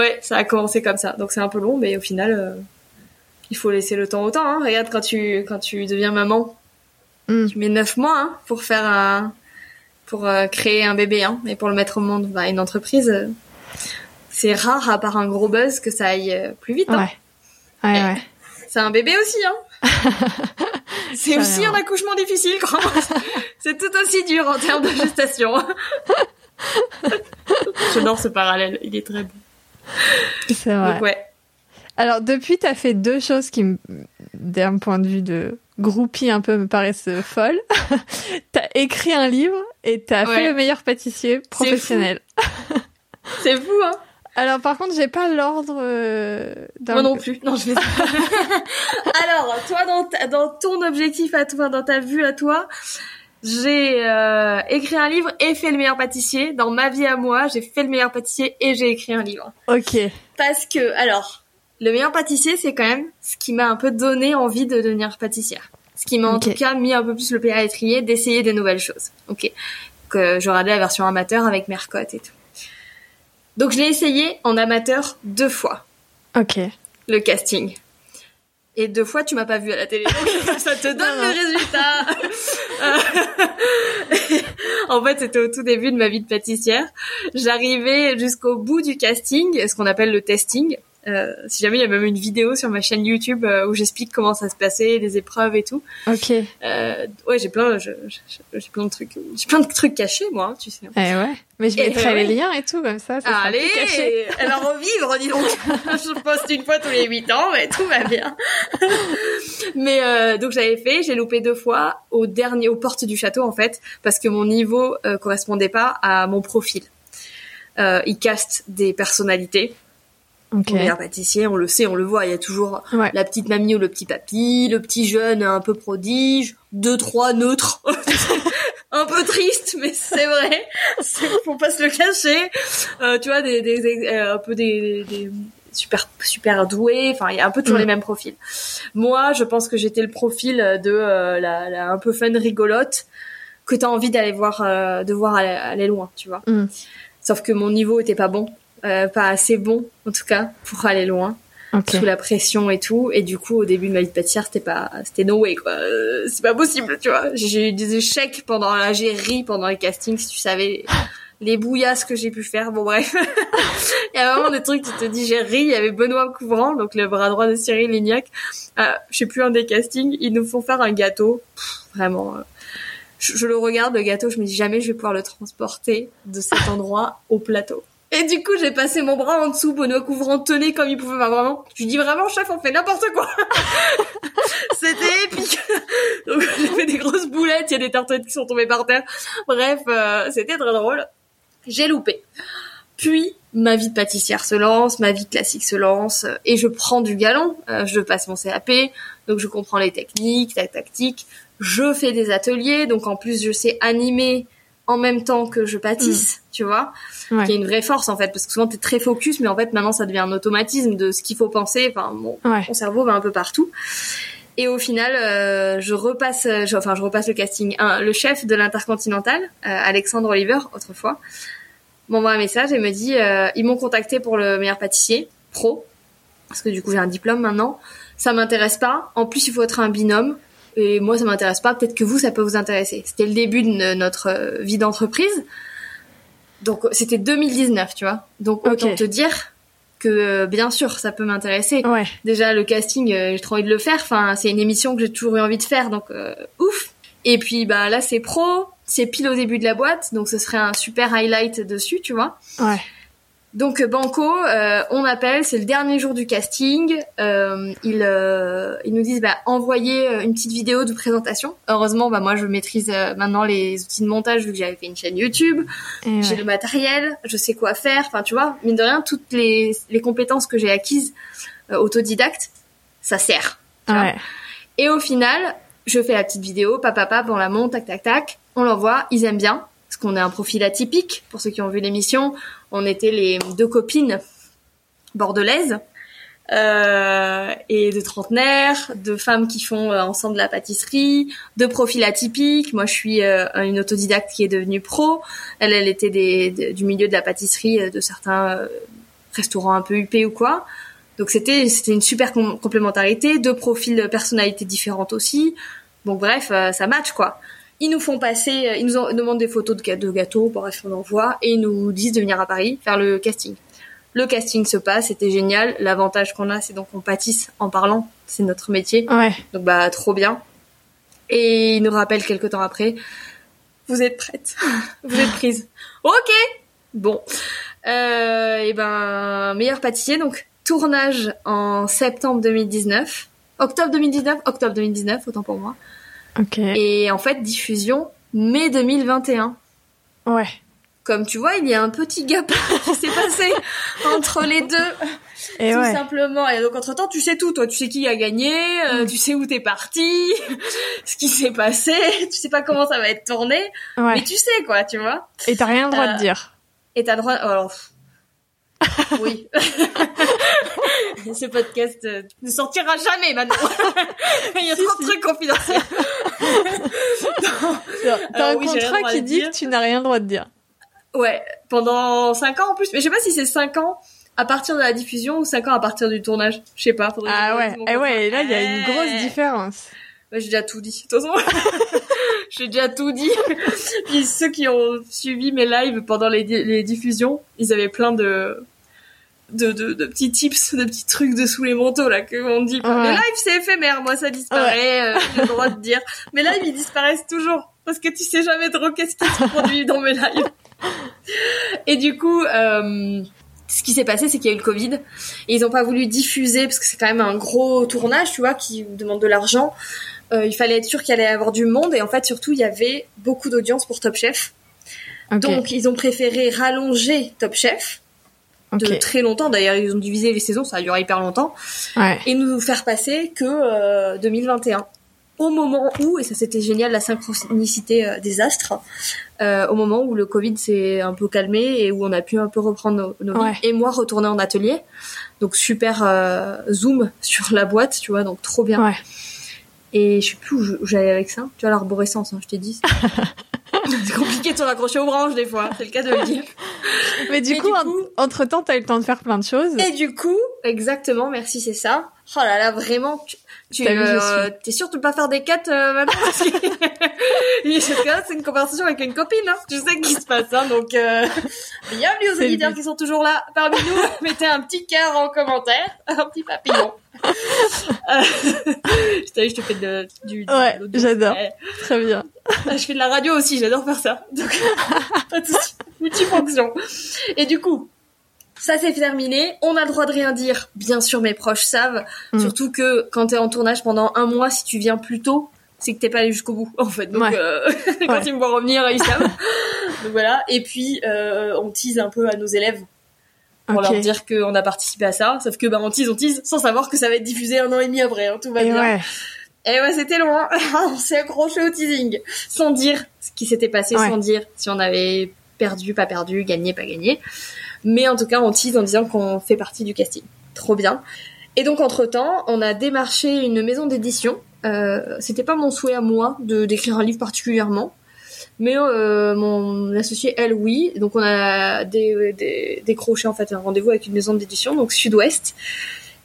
B: ouais, ça a commencé comme ça. Donc c'est un peu long, mais au final, euh, il faut laisser le temps au temps. Hein. Regarde quand tu quand tu deviens maman,
A: Mm.
B: tu mets neuf mois hein, pour faire un pour euh, créer un bébé, hein, et pour le mettre au monde, bah, une entreprise. euh, c'est rare à part un gros buzz que ça aille euh, plus vite. Hein.
A: Ouais. Ouais, ouais.
B: C'est un bébé aussi, hein. c'est aussi un accouchement difficile. C'est tout aussi dur en termes de gestation. J'adore ce parallèle, il est très bon.
A: C'est vrai.
B: Donc ouais.
A: Alors, depuis, t'as fait deux choses qui, d'un point de vue de groupie, un peu me paraissent folles. t'as écrit un livre et t'as
B: Ouais.
A: fait le meilleur pâtissier professionnel.
B: C'est fou, hein.
A: Alors, par contre, j'ai pas l'ordre euh,
B: Moi non plus. Non, je vais. Alors, toi, dans, ta- dans ton objectif à toi, dans ta vue à toi, j'ai euh, écrit un livre et fait le meilleur pâtissier. Dans ma vie à moi, j'ai fait le meilleur pâtissier et j'ai écrit un livre.
A: Ok.
B: Parce que, alors, le meilleur pâtissier, c'est quand même ce qui m'a un peu donné envie de devenir pâtissière. Ce qui m'a en tout cas mis un peu plus le pied à l'étrier d'essayer des nouvelles choses. Ok. Que je regardais la version amateur avec Mercotte et tout. Donc je l'ai essayé en amateur deux fois
A: Ok.
B: le casting. Et deux fois, tu m'as pas vu à la télé. Donc, ça te donne le résultat. En fait, c'était au tout début de ma vie de pâtissière. J'arrivais jusqu'au bout du casting, ce qu'on appelle le testing. Euh, si jamais il y a même une vidéo sur ma chaîne YouTube euh, où j'explique comment ça se passait, les épreuves et tout.
A: Ok. Eh
B: Euh, ouais, j'ai plein, j'ai plein de trucs, j'ai plein de trucs cachés moi, hein, tu sais.
A: ouais. Mais je
B: Et
A: mettrai
B: ouais.
A: les liens et tout, comme ça. ça sera
B: Allez,
A: plus caché.
B: elle va revivre, dis donc. je poste une fois tous les 8 ans, mais tout va bien. mais donc j'avais fait, j'ai loupé deux fois au dernier, aux portes du château en fait, parce que mon niveau correspondait pas à mon profil. Euh, ils castent des personnalités.
A: Ok.
B: Au meilleur pâtissier, on le sait, on le voit, il y a toujours
A: Ouais.
B: la petite mamie ou le petit papy, le petit jeune un peu prodige, deux trois neutres, un peu triste, mais c'est vrai, faut pas se le cacher. Euh, tu vois, des, des, euh, un peu des, des super super doués, enfin il y a un peu toujours
A: Mm.
B: les mêmes profils. Moi, je pense que j'étais le profil de euh, la, la un peu fun rigolote que t'as envie d'aller voir, euh, de voir aller, aller loin, tu vois.
A: Mm.
B: Sauf que mon niveau était pas bon, euh, pas assez bon en tout cas pour aller loin
A: Ok.
B: sous la pression et tout. Et du coup, au début de ma vie de pâtissière, c'était pas, c'était no way, quoi. Euh, c'est pas possible, tu vois. J'ai eu des échecs pendant la, j'ai ri pendant les castings, si tu savais les bouillasses que j'ai pu faire. Bon, bref. Il y a vraiment des trucs, tu te dis, j'ai ri. Il y avait Benoît Couvrant, donc le bras droit de Cyril Lignac. Euh, je sais plus un des castings. Ils nous font faire un gâteau. Pff, vraiment. euh, je, je le regarde, le gâteau, je me dis jamais je vais pouvoir le transporter de cet endroit au plateau. Et du coup, j'ai passé mon bras en dessous, Benoît Couvrant tenait comme il pouvait, enfin, vraiment. Je lui dis vraiment, chef, on fait n'importe quoi. C'était épique. Donc, j'ai fait des grosses boulettes, il y a des tartelettes qui sont tombées par terre. Bref, euh, c'était très drôle. J'ai loupé. Puis, ma vie de pâtissière se lance, ma vie classique se lance, euh, et je prends du galon. Euh, je passe mon CAP, donc je comprends les techniques, la tactique. Je fais des ateliers, donc en plus, je sais animer en même temps que je pâtisse, tu vois
A: Ouais.
B: qui est une vraie force en fait parce que souvent t'es très focus mais en fait maintenant ça devient un automatisme de ce qu'il faut penser. Enfin mon,
A: Ouais.
B: mon cerveau va un peu partout. Et au final euh, je repasse je- enfin je repasse le casting. Un- le chef de l'intercontinental euh, Alexandre Oliver autrefois m'envoie un message et me dit euh, ils m'ont contacté pour le meilleur pâtissier pro parce que du coup j'ai un diplôme maintenant. Ça m'intéresse pas. En plus il faut être un binôme et moi ça m'intéresse pas peut-être que vous ça peut vous intéresser c'était le début de no- notre euh, vie d'entreprise donc c'était 2019, tu vois. Donc autant te dire que euh, bien sûr ça peut m'intéresser.
A: Ouais.
B: Déjà le casting, euh, j'ai trop envie de le faire. Enfin c'est une émission que j'ai toujours eu envie de faire, donc euh, ouf. Et puis bah là c'est pro, c'est pile au début de la boîte, donc ce serait un super highlight dessus, tu vois.
A: Ouais.
B: Donc Banco, euh, on appelle, c'est le dernier jour du casting. Euh, ils, euh, ils nous disent bah, envoyez euh, une petite vidéo de présentation. Heureusement, bah moi je maîtrise euh, maintenant les outils de montage vu que j'avais fait une chaîne YouTube.
A: Et
B: J'ai le matériel, je sais quoi faire. Enfin, tu vois, mine de rien, toutes les, les compétences que j'ai acquises euh, autodidacte, ça sert.
A: Ouais.
B: Et au final, je fais la petite vidéo, papa, papa, on la monte, tac, tac, tac. On l'envoie, ils aiment bien, parce qu'on est un profil atypique. Pour ceux qui ont vu l'émission, on était les deux copines bordelaises. euh, et de trentenaires, de femmes qui font euh, ensemble la pâtisserie, de profils atypiques. Moi, je suis euh, une autodidacte qui est devenue pro. Elle, elle était du milieu de la pâtisserie, euh, de certains restaurants un peu huppés ou quoi. Donc c'était c'était une super com- complémentarité, deux profils de personnalités différentes aussi. Donc bref, ça match quoi. Ils nous font passer, euh, ils nous en- demandent des photos de, gâteaux, bref on envoie et ils nous disent de venir à Paris faire le casting. Le casting se passe, c'était génial. L'avantage qu'on a, c'est donc on pâtisse en parlant, c'est notre métier.
A: Ouais.
B: Donc bah trop bien. Et il nous rappelle quelques temps après, vous êtes prête, vous êtes prise. Ok, bon. Euh, et ben meilleur pâtissier donc tournage en septembre 2019, octobre 2019, octobre 2019 autant pour moi.
A: Ok.
B: Et en fait diffusion mai 2021.
A: Ouais.
B: Comme tu vois, il y a un petit gap qui s'est passé entre les deux
A: Et
B: tout
A: ouais.
B: simplement. Et donc entre temps, tu sais tout. Toi, tu sais qui a gagné, euh, tu sais où t'es parti, ce qui s'est passé. Tu sais pas comment ça va être tourné,
A: Ouais.
B: mais tu sais quoi, tu vois.
A: Et t'as rien le droit
B: Euh,
A: de dire.
B: Et t'as le droit. Alors, pff. oui. Ce podcast euh, ne sortira jamais maintenant. Il y a trop de trucs confidentiels.
A: T'as un
B: oui,
A: contrat qui dit
B: dire.
A: que tu n'as rien le droit de dire.
B: Ouais, pendant 5 ans en plus. Mais je sais pas si c'est 5 ans à partir de la diffusion ou 5 ans à partir du tournage. Je sais pas.
A: Ah ouais. Et
B: contrat.
A: ouais, et là, il y a une
B: Eh.
A: grosse différence.
B: Ouais, j'ai déjà tout dit. De toute façon, j'ai déjà tout dit. Puis ceux qui ont suivi mes lives pendant les, les diffusions, ils avaient plein de, de, de, de petits tips, de petits trucs dessous les manteaux, là, que on dit.
A: Ouais.
B: Le live, c'est éphémère. Moi, ça disparaît. euh, j'ai le droit de dire. Mes lives, ils disparaissent toujours. Parce que tu sais jamais trop qu'est-ce qui se produit dans mes lives. Et du coup, euh, ce qui s'est passé, c'est qu'il y a eu le Covid. Et ils ont pas voulu diffuser, parce que c'est quand même un gros tournage, tu vois, qui demande de l'argent. Euh, il fallait être sûr qu'il allait y avoir du monde. Et en fait, surtout, il y avait beaucoup d'audience pour Top Chef. Donc, ils ont préféré rallonger Top Chef de très longtemps. D'ailleurs, ils ont divisé les saisons, ça a duré hyper longtemps.
A: Ouais.
B: Et nous faire passer que euh, 2021. Au moment où, et ça c'était génial, la synchronicité euh, des astres, euh, au moment où le Covid s'est un peu calmé et où on a pu un peu reprendre nos, nos
A: Ouais.
B: vies. Et moi retourner en atelier. Donc super euh, zoom sur la boîte, tu vois, donc trop bien.
A: Ouais.
B: Et je sais plus où j'allais avec ça. Tu vois, l'arborescence, hein, je t'ai dit. c'est compliqué de s'en accrocher aux branches des fois, c'est le cas de le dire.
A: Mais du coup,
B: du coup-
A: entre temps, t'as eu le temps de faire plein de choses.
B: Et du coup, exactement, merci, c'est ça. Oh là là, vraiment, tu, euh, t'es sûr de pas faire des quêtes euh, maintenant parce que cas, c'est une conversation avec une copine, hein. Tu sais ce qui se passe, hein. Donc, euh, bienvenue aux
A: but.
B: qui sont toujours là parmi nous. Mettez un petit cœur en commentaire, un petit papillon. Euh, je t'ai- je te fais de, du, du-
A: Ouais, j'adore.
B: Ouais.
A: Très bien.
B: Je fais de la radio aussi, j'adore faire ça. Donc, pas de souci. Multifonction. Et du coup, ça c'est terminé. On a le droit de rien dire. Bien sûr, mes proches savent.
A: Mm.
B: Surtout que quand t'es en tournage pendant un mois, si tu viens plus tôt, c'est que t'es pas allé jusqu'au bout, en fait. Donc,
A: Ouais.
B: euh, quand
A: Ouais.
B: ils me voient revenir, ils savent. Donc voilà. Et puis, euh, on tease un peu à nos élèves pour leur dire qu'on a participé à ça. Sauf que, bah, on tease, on tease, sans savoir que ça va être diffusé un an et demi après. hein. Tout va
A: Et
B: bien.
A: ouais.
B: Et ouais, c'était loin. on s'est accroché au teasing. Sans dire ce qui s'était passé, sans dire si on avait perdu, pas perdu, gagné, pas gagné. Mais en tout cas, on tease en disant qu'on fait partie du casting. Trop bien. Et donc, entre-temps, on a démarché une maison d'édition. Euh, c'était pas mon souhait à moi de d'écrire un livre particulièrement. Mais euh, mon associé, elle, oui. Donc, on a dé- dé- décroché en fait un rendez-vous avec une maison d'édition, donc Sud-Ouest.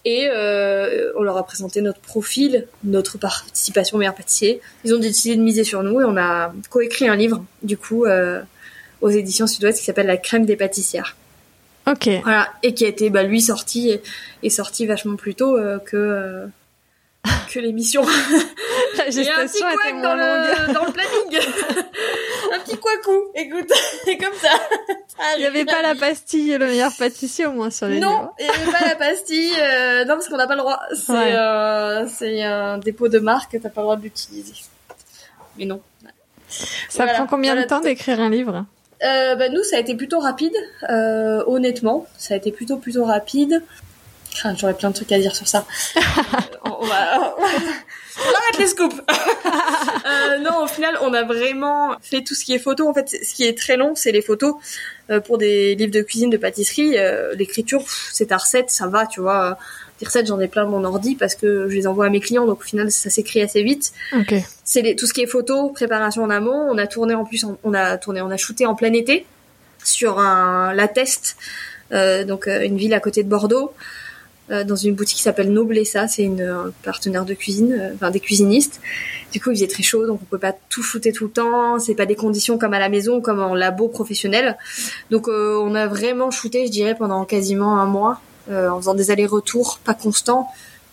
B: Et euh, on leur a présenté notre profil, notre participation meilleur pâtissier. Ils ont décidé de miser sur nous et on a coécrit un livre, du coup, euh, aux éditions Sud-Ouest qui s'appelle La crème des pâtissières.
A: Ok.
B: Voilà, et qui a été, bah, lui, sorti, est sorti vachement plus tôt euh, que, euh, que l'émission.
A: La
B: Il y a un petit
A: gestation
B: couac dans le, dans le planning. un petit couacou. Écoute, c'est comme ça.
A: Il n'y avait pas la pastille, le meilleur pâtissier au moins sur les
B: Non, il n'y avait pas la pastille. Euh, non, parce qu'on n'a pas le droit. C'est euh, c'est un dépôt de marque, t'as pas le droit de l'utiliser. Mais non.
A: Ça prend combien de temps d'écrire un livre?
B: Euh, bah, nous, ça a été plutôt rapide, euh, honnêtement. Ça a été plutôt plutôt rapide. J'aurais plein de trucs à dire sur ça. on, va, on les scoops. euh, non, au final, on a vraiment fait tout ce qui est photo. En fait, ce qui est très long, c'est les photos. Euh, pour des livres de cuisine, de pâtisserie, euh, l'écriture, c'est ta recette, ça va, tu vois. Recettes, j'en ai plein mon ordi parce que je les envoie à mes clients, donc au final, ça s'écrit assez vite.
A: Okay.
B: C'est tout ce qui est photo, préparation en amont. On a tourné en plus, on a tourné, on a shooté en plein été sur un la Teste, euh, donc une ville à côté de Bordeaux dans une boutique qui s'appelle Noblessa, c'est une un partenaire de cuisine, enfin des cuisinistes. Du coup, il faisait très chaud, donc on peut pas tout shooter tout le temps. C'est pas des conditions comme à la maison, comme en labo professionnel. Donc, euh, on a vraiment shooté, je dirais, pendant quasiment un mois, euh, en faisant des allers-retours, pas constants,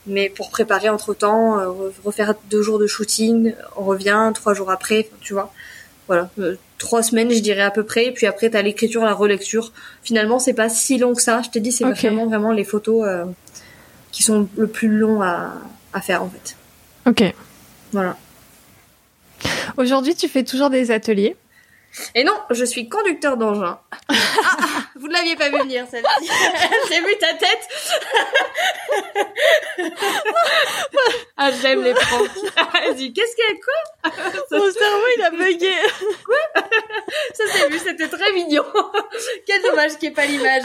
B: mais pour préparer entre temps, euh, refaire deux jours de shooting, on revient trois jours après, tu vois. Voilà, trois semaines, je dirais à peu près. Puis après, t'as l'écriture, la relecture. Finalement, c'est pas si long que ça. Je te dis, c'est okay. vraiment vraiment les photos qui sont le plus long à, à faire en fait.
A: Ok.
B: Voilà.
A: Aujourd'hui, tu fais toujours des ateliers?
B: Et non, je suis conducteur d'engin. Ah, vous ne l'aviez pas vu venir, celle-ci. J'ai vu ta tête. ah, j'aime les pranks. Vas-y, qu'est-ce qu'il y a quoi?
A: Mon cerveau, il a bugué.
B: Quoi? Ça s'est vu, c'était très mignon. Quel dommage qu'il n'y ait pas l'image.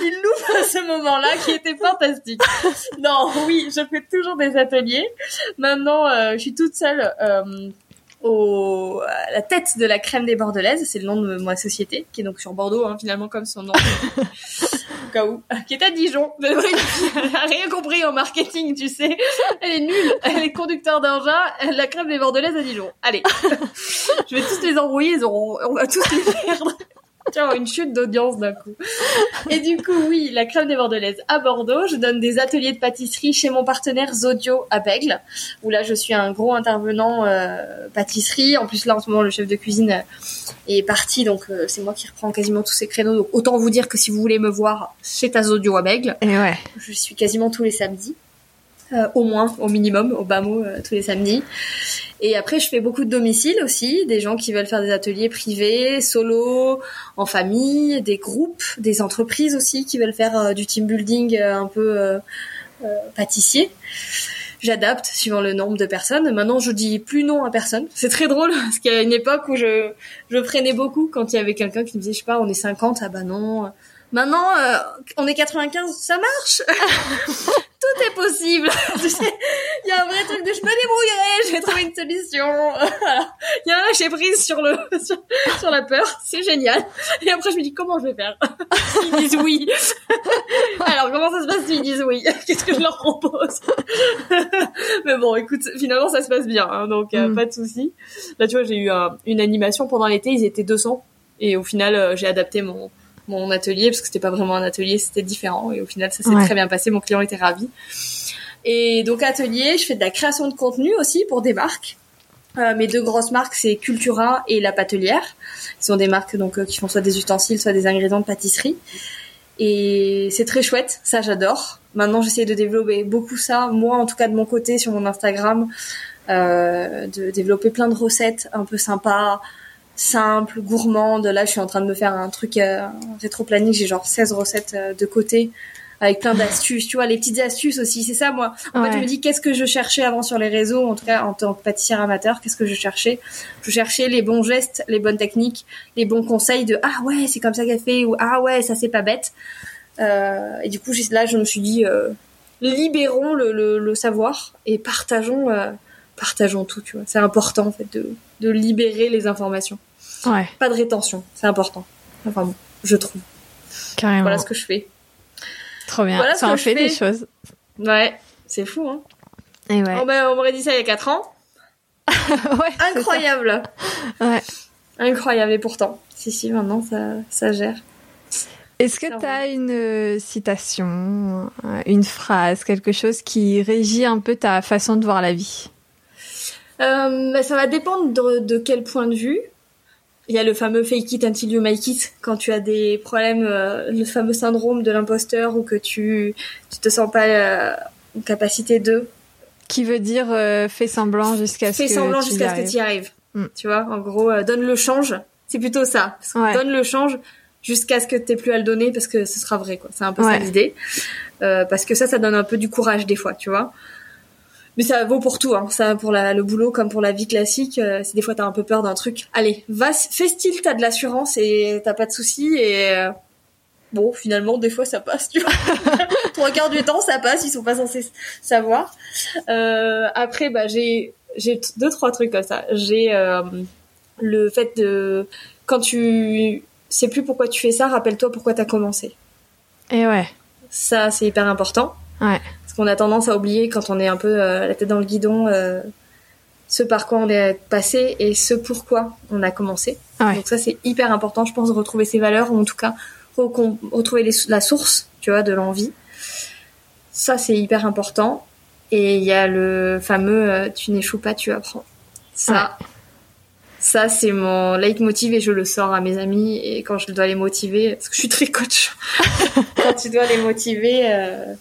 B: Il loupe à ce moment-là qui était fantastique. Non, oui, je fais toujours des ateliers. Maintenant, euh, je suis toute seule euh, au, à la tête de la crème des Bordelaises, c'est le nom de ma société, qui est donc sur Bordeaux, hein, finalement comme son nom, au cas où, qui est à Dijon. Elle a rien compris au marketing, tu sais. Elle est nulle. Elle est conducteur d'engin. La crème des Bordelaises à Dijon. Allez, je vais tous les embrouiller. Ils auront, on va tous les perdre. Tiens, une chute d'audience d'un coup. Et du coup, oui, la crème des Bordelaises à Bordeaux. Je donne des ateliers de pâtisserie chez mon partenaire Zodio à Bègle, où là, je suis un gros intervenant euh, pâtisserie. En plus, là, en ce moment, le chef de cuisine est parti, donc euh, c'est moi qui reprends quasiment tous ces créneaux. Donc, autant vous dire que si vous voulez me voir, c'est à Zodio à Bègle.
A: Et ouais.
B: Je suis quasiment tous les samedis. Euh, au moins, au minimum, au bas mot, euh, tous les samedis. Et après, je fais beaucoup de domiciles aussi, des gens qui veulent faire des ateliers privés, solo, en famille, des groupes, des entreprises aussi qui veulent faire euh, du team building un peu pâtissier. J'adapte suivant le nombre de personnes. Maintenant, je dis plus non à personne. C'est très drôle parce qu'il y a une époque où je je freinais beaucoup quand il y avait quelqu'un qui me disait, je sais pas, on est 50, ah bah non. Maintenant, euh, on est 95, ça marche. Tout est possible. Il y a un vrai truc de je me débrouillerai, je vais trouver une solution. Il y a un lâcher prise sur le sur, sur la peur, c'est génial. Et après je me dis comment je vais faire. Ils disent oui. Alors comment ça se passe s'ils disent oui? Qu'est-ce que je leur propose? Mais bon, écoute, finalement ça se passe bien, hein, donc euh, mm. pas de souci. Là tu vois, j'ai eu euh, une animation pendant l'été, ils étaient 200 et au final euh, j'ai adapté mon mon atelier parce que c'était pas vraiment un atelier, c'était différent et au final ça s'est ouais. très bien passé, mon client était ravi. Et donc atelier, je fais de la création de contenu aussi pour des marques. Euh, mes deux grosses marques c'est Cultura et La Patelière. Ce sont des marques donc euh, qui font soit des ustensiles, soit des ingrédients de pâtisserie. Et c'est très chouette, ça j'adore. Maintenant j'essaie de développer beaucoup ça, moi en tout cas de mon côté sur mon Instagram, euh, de développer plein de recettes un peu sympas, simple, gourmande. Là, je suis en train de me faire un truc euh, rétro-planning. J'ai genre 16 recettes euh, de côté avec plein d'astuces. Tu vois, les petites astuces aussi. C'est ça, moi. En ouais. fait, je me dis, qu'est-ce que je cherchais avant sur les réseaux, en tout cas en tant que pâtissière amateur, qu'est-ce que je cherchais? Je cherchais les bons gestes, les bonnes techniques, les bons conseils de ah ouais, c'est comme ça qu'elle fait ou ah ouais, ça c'est pas bête. Euh, et du coup, là, je me suis dit, euh, libérons le, le, le, savoir et partageons, partageons tout. Tu vois, c'est important en fait de, de libérer les informations.
A: Ouais.
B: Pas de rétention, c'est important. Enfin bon, je trouve.
A: Carrément.
B: Voilà ce que je fais.
A: Trop bien.
B: Voilà
A: ça en fait des choses.
B: Ouais, c'est fou, hein.
A: Et ouais.
B: Oh ben, on m'aurait dit ça il y a 4 ans.
A: ouais.
B: Incroyable.
A: Ouais.
B: Incroyable. Et pourtant, si, si, maintenant, ça, ça gère.
A: Est-ce que tu as une citation, une phrase, quelque chose qui régit un peu ta façon de voir la vie?
B: Euh, bah, Ça va dépendre de, de, quel point de vue. Il y a le fameux fake it until you make it quand tu as des problèmes, euh, le fameux syndrome de l'imposteur ou que tu tu te sens pas euh, en capacité de.
A: Qui veut dire euh, fais semblant jusqu'à ce
B: Fais
A: que
B: semblant jusqu'à ce que
A: arrives.
B: tu y arrives.
A: Mm.
B: Tu vois, en gros, euh, donne le change. C'est plutôt ça. Parce que
A: Ouais.
B: Donne le change jusqu'à ce que t'aies plus à le donner parce que ce sera vrai, quoi. C'est un peu
A: Ouais.
B: ça l'idée. Euh, parce que ça, ça donne un peu du courage des fois, tu vois. Mais ça vaut pour tout, hein. Ça, pour la, le boulot comme pour la vie classique. euh, si des fois t'as un peu peur d'un truc, allez, va, fais style, t'as de l'assurance et t'as pas de soucis et euh, bon, finalement, des fois ça passe, tu vois. Trois quarts du temps, ça passe. Ils sont pas censés savoir. Euh, après, bah, j'ai, j'ai deux, trois trucs comme ça. J'ai euh, le fait de quand tu sais plus pourquoi tu fais ça, rappelle-toi pourquoi t'as commencé.
A: Et ouais.
B: Ça, c'est hyper important.
A: Ouais.
B: Parce qu'on a tendance à oublier quand on est un peu euh, la tête dans le guidon euh, ce par quoi on est passé et ce pourquoi on a commencé.
A: Ouais.
B: Donc ça, c'est hyper important, je pense, de retrouver ses valeurs ou en tout cas retrouver les- la source, tu vois, de l'envie. Ça, c'est hyper important. Et il y a le fameux euh, tu n'échoues pas, tu apprends. Ça, ça c'est mon leitmotiv et je le sors à mes amis et quand je dois les motiver, parce que je suis très coach, quand tu dois les motiver, euh,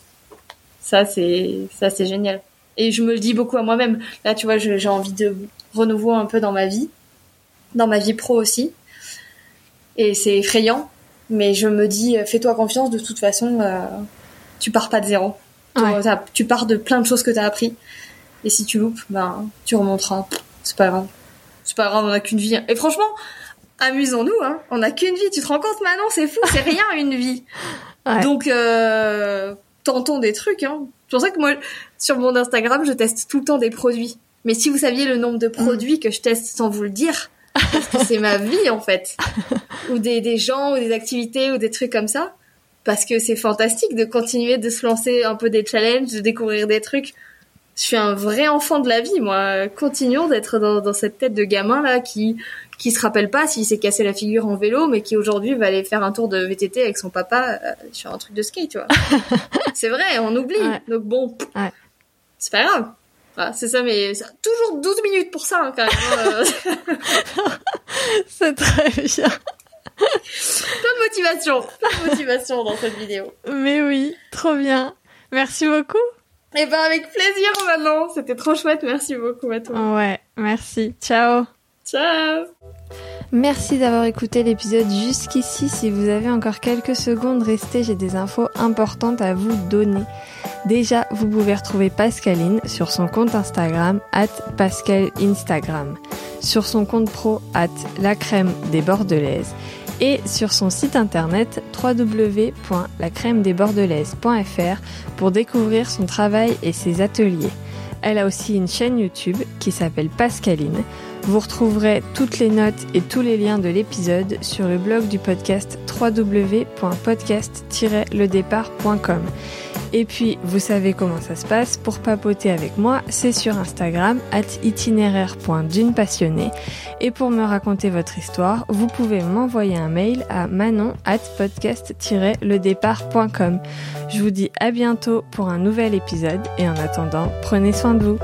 B: ça c'est ça c'est génial. Et je me le dis beaucoup à moi-même. Là, tu vois, j'ai envie de renouveau un peu dans ma vie, dans ma vie pro aussi. Et c'est effrayant, mais je me dis, euh, fais-toi confiance. De toute façon, euh, tu pars pas de zéro.
A: Ouais.
B: T'as- Tu pars de plein de choses que tu as appris. Et si tu loupes, ben tu remonteras. C'est pas grave. C'est pas grave, on a qu'une vie. Et franchement, amusons-nous. Hein. On a qu'une vie. Tu te rends compte, Manon? C'est fou, c'est rien une vie.
A: Ouais.
B: Donc, euh, tentons des trucs. Hein. C'est pour ça que moi, sur mon Instagram, je teste tout le temps des produits. Mais si vous saviez le nombre de produits que je teste sans vous le dire, parce que c'est ma vie en fait, ou des, des gens, ou des activités, ou des trucs comme ça, parce que c'est fantastique de continuer de se lancer un peu des challenges, de découvrir des trucs. Je suis un vrai enfant de la vie, moi. Continuons d'être dans, dans cette tête de gamin là qui qui se rappelle pas s'il s'est cassé la figure en vélo, mais qui aujourd'hui va aller faire un tour de VTT avec son papa euh, sur un truc de skate, tu vois. c'est vrai, on oublie.
A: Ouais.
B: Donc bon,
A: Ouais.
B: c'est pas grave. Voilà, c'est ça, mais ça- toujours 12 minutes pour ça, hein, quand même. euh.
A: C'est très bien.
B: plein de motivation, plein de motivation dans cette vidéo.
A: Mais oui, trop bien. Merci beaucoup.
B: Et ben avec plaisir maintenant, c'était trop chouette, merci beaucoup à toi.
A: Ouais, merci. Ciao. Merci d'avoir écouté l'épisode jusqu'ici. Si vous avez encore quelques secondes, restez, j'ai des infos importantes à vous donner. Déjà, vous pouvez retrouver Pascaline sur son compte Instagram, at Pascal Instagram, sur son compte pro, at la des Bordelaises, et sur son site internet www.lacrèmedesbordelaises.fr pour découvrir son travail et ses ateliers. Elle a aussi une chaîne YouTube qui s'appelle Pascaline. Vous retrouverez toutes les notes et tous les liens de l'épisode sur le blog du podcast www.podcast-ledépart.com. Et puis, vous savez comment ça se passe. Pour papoter avec moi, c'est sur Instagram, at itinéraire.d'une passionnée. Et pour me raconter votre histoire, vous pouvez m'envoyer un mail à manon at podcast-ledépart.com. Je vous dis à bientôt pour un nouvel épisode et en attendant, prenez soin de vous.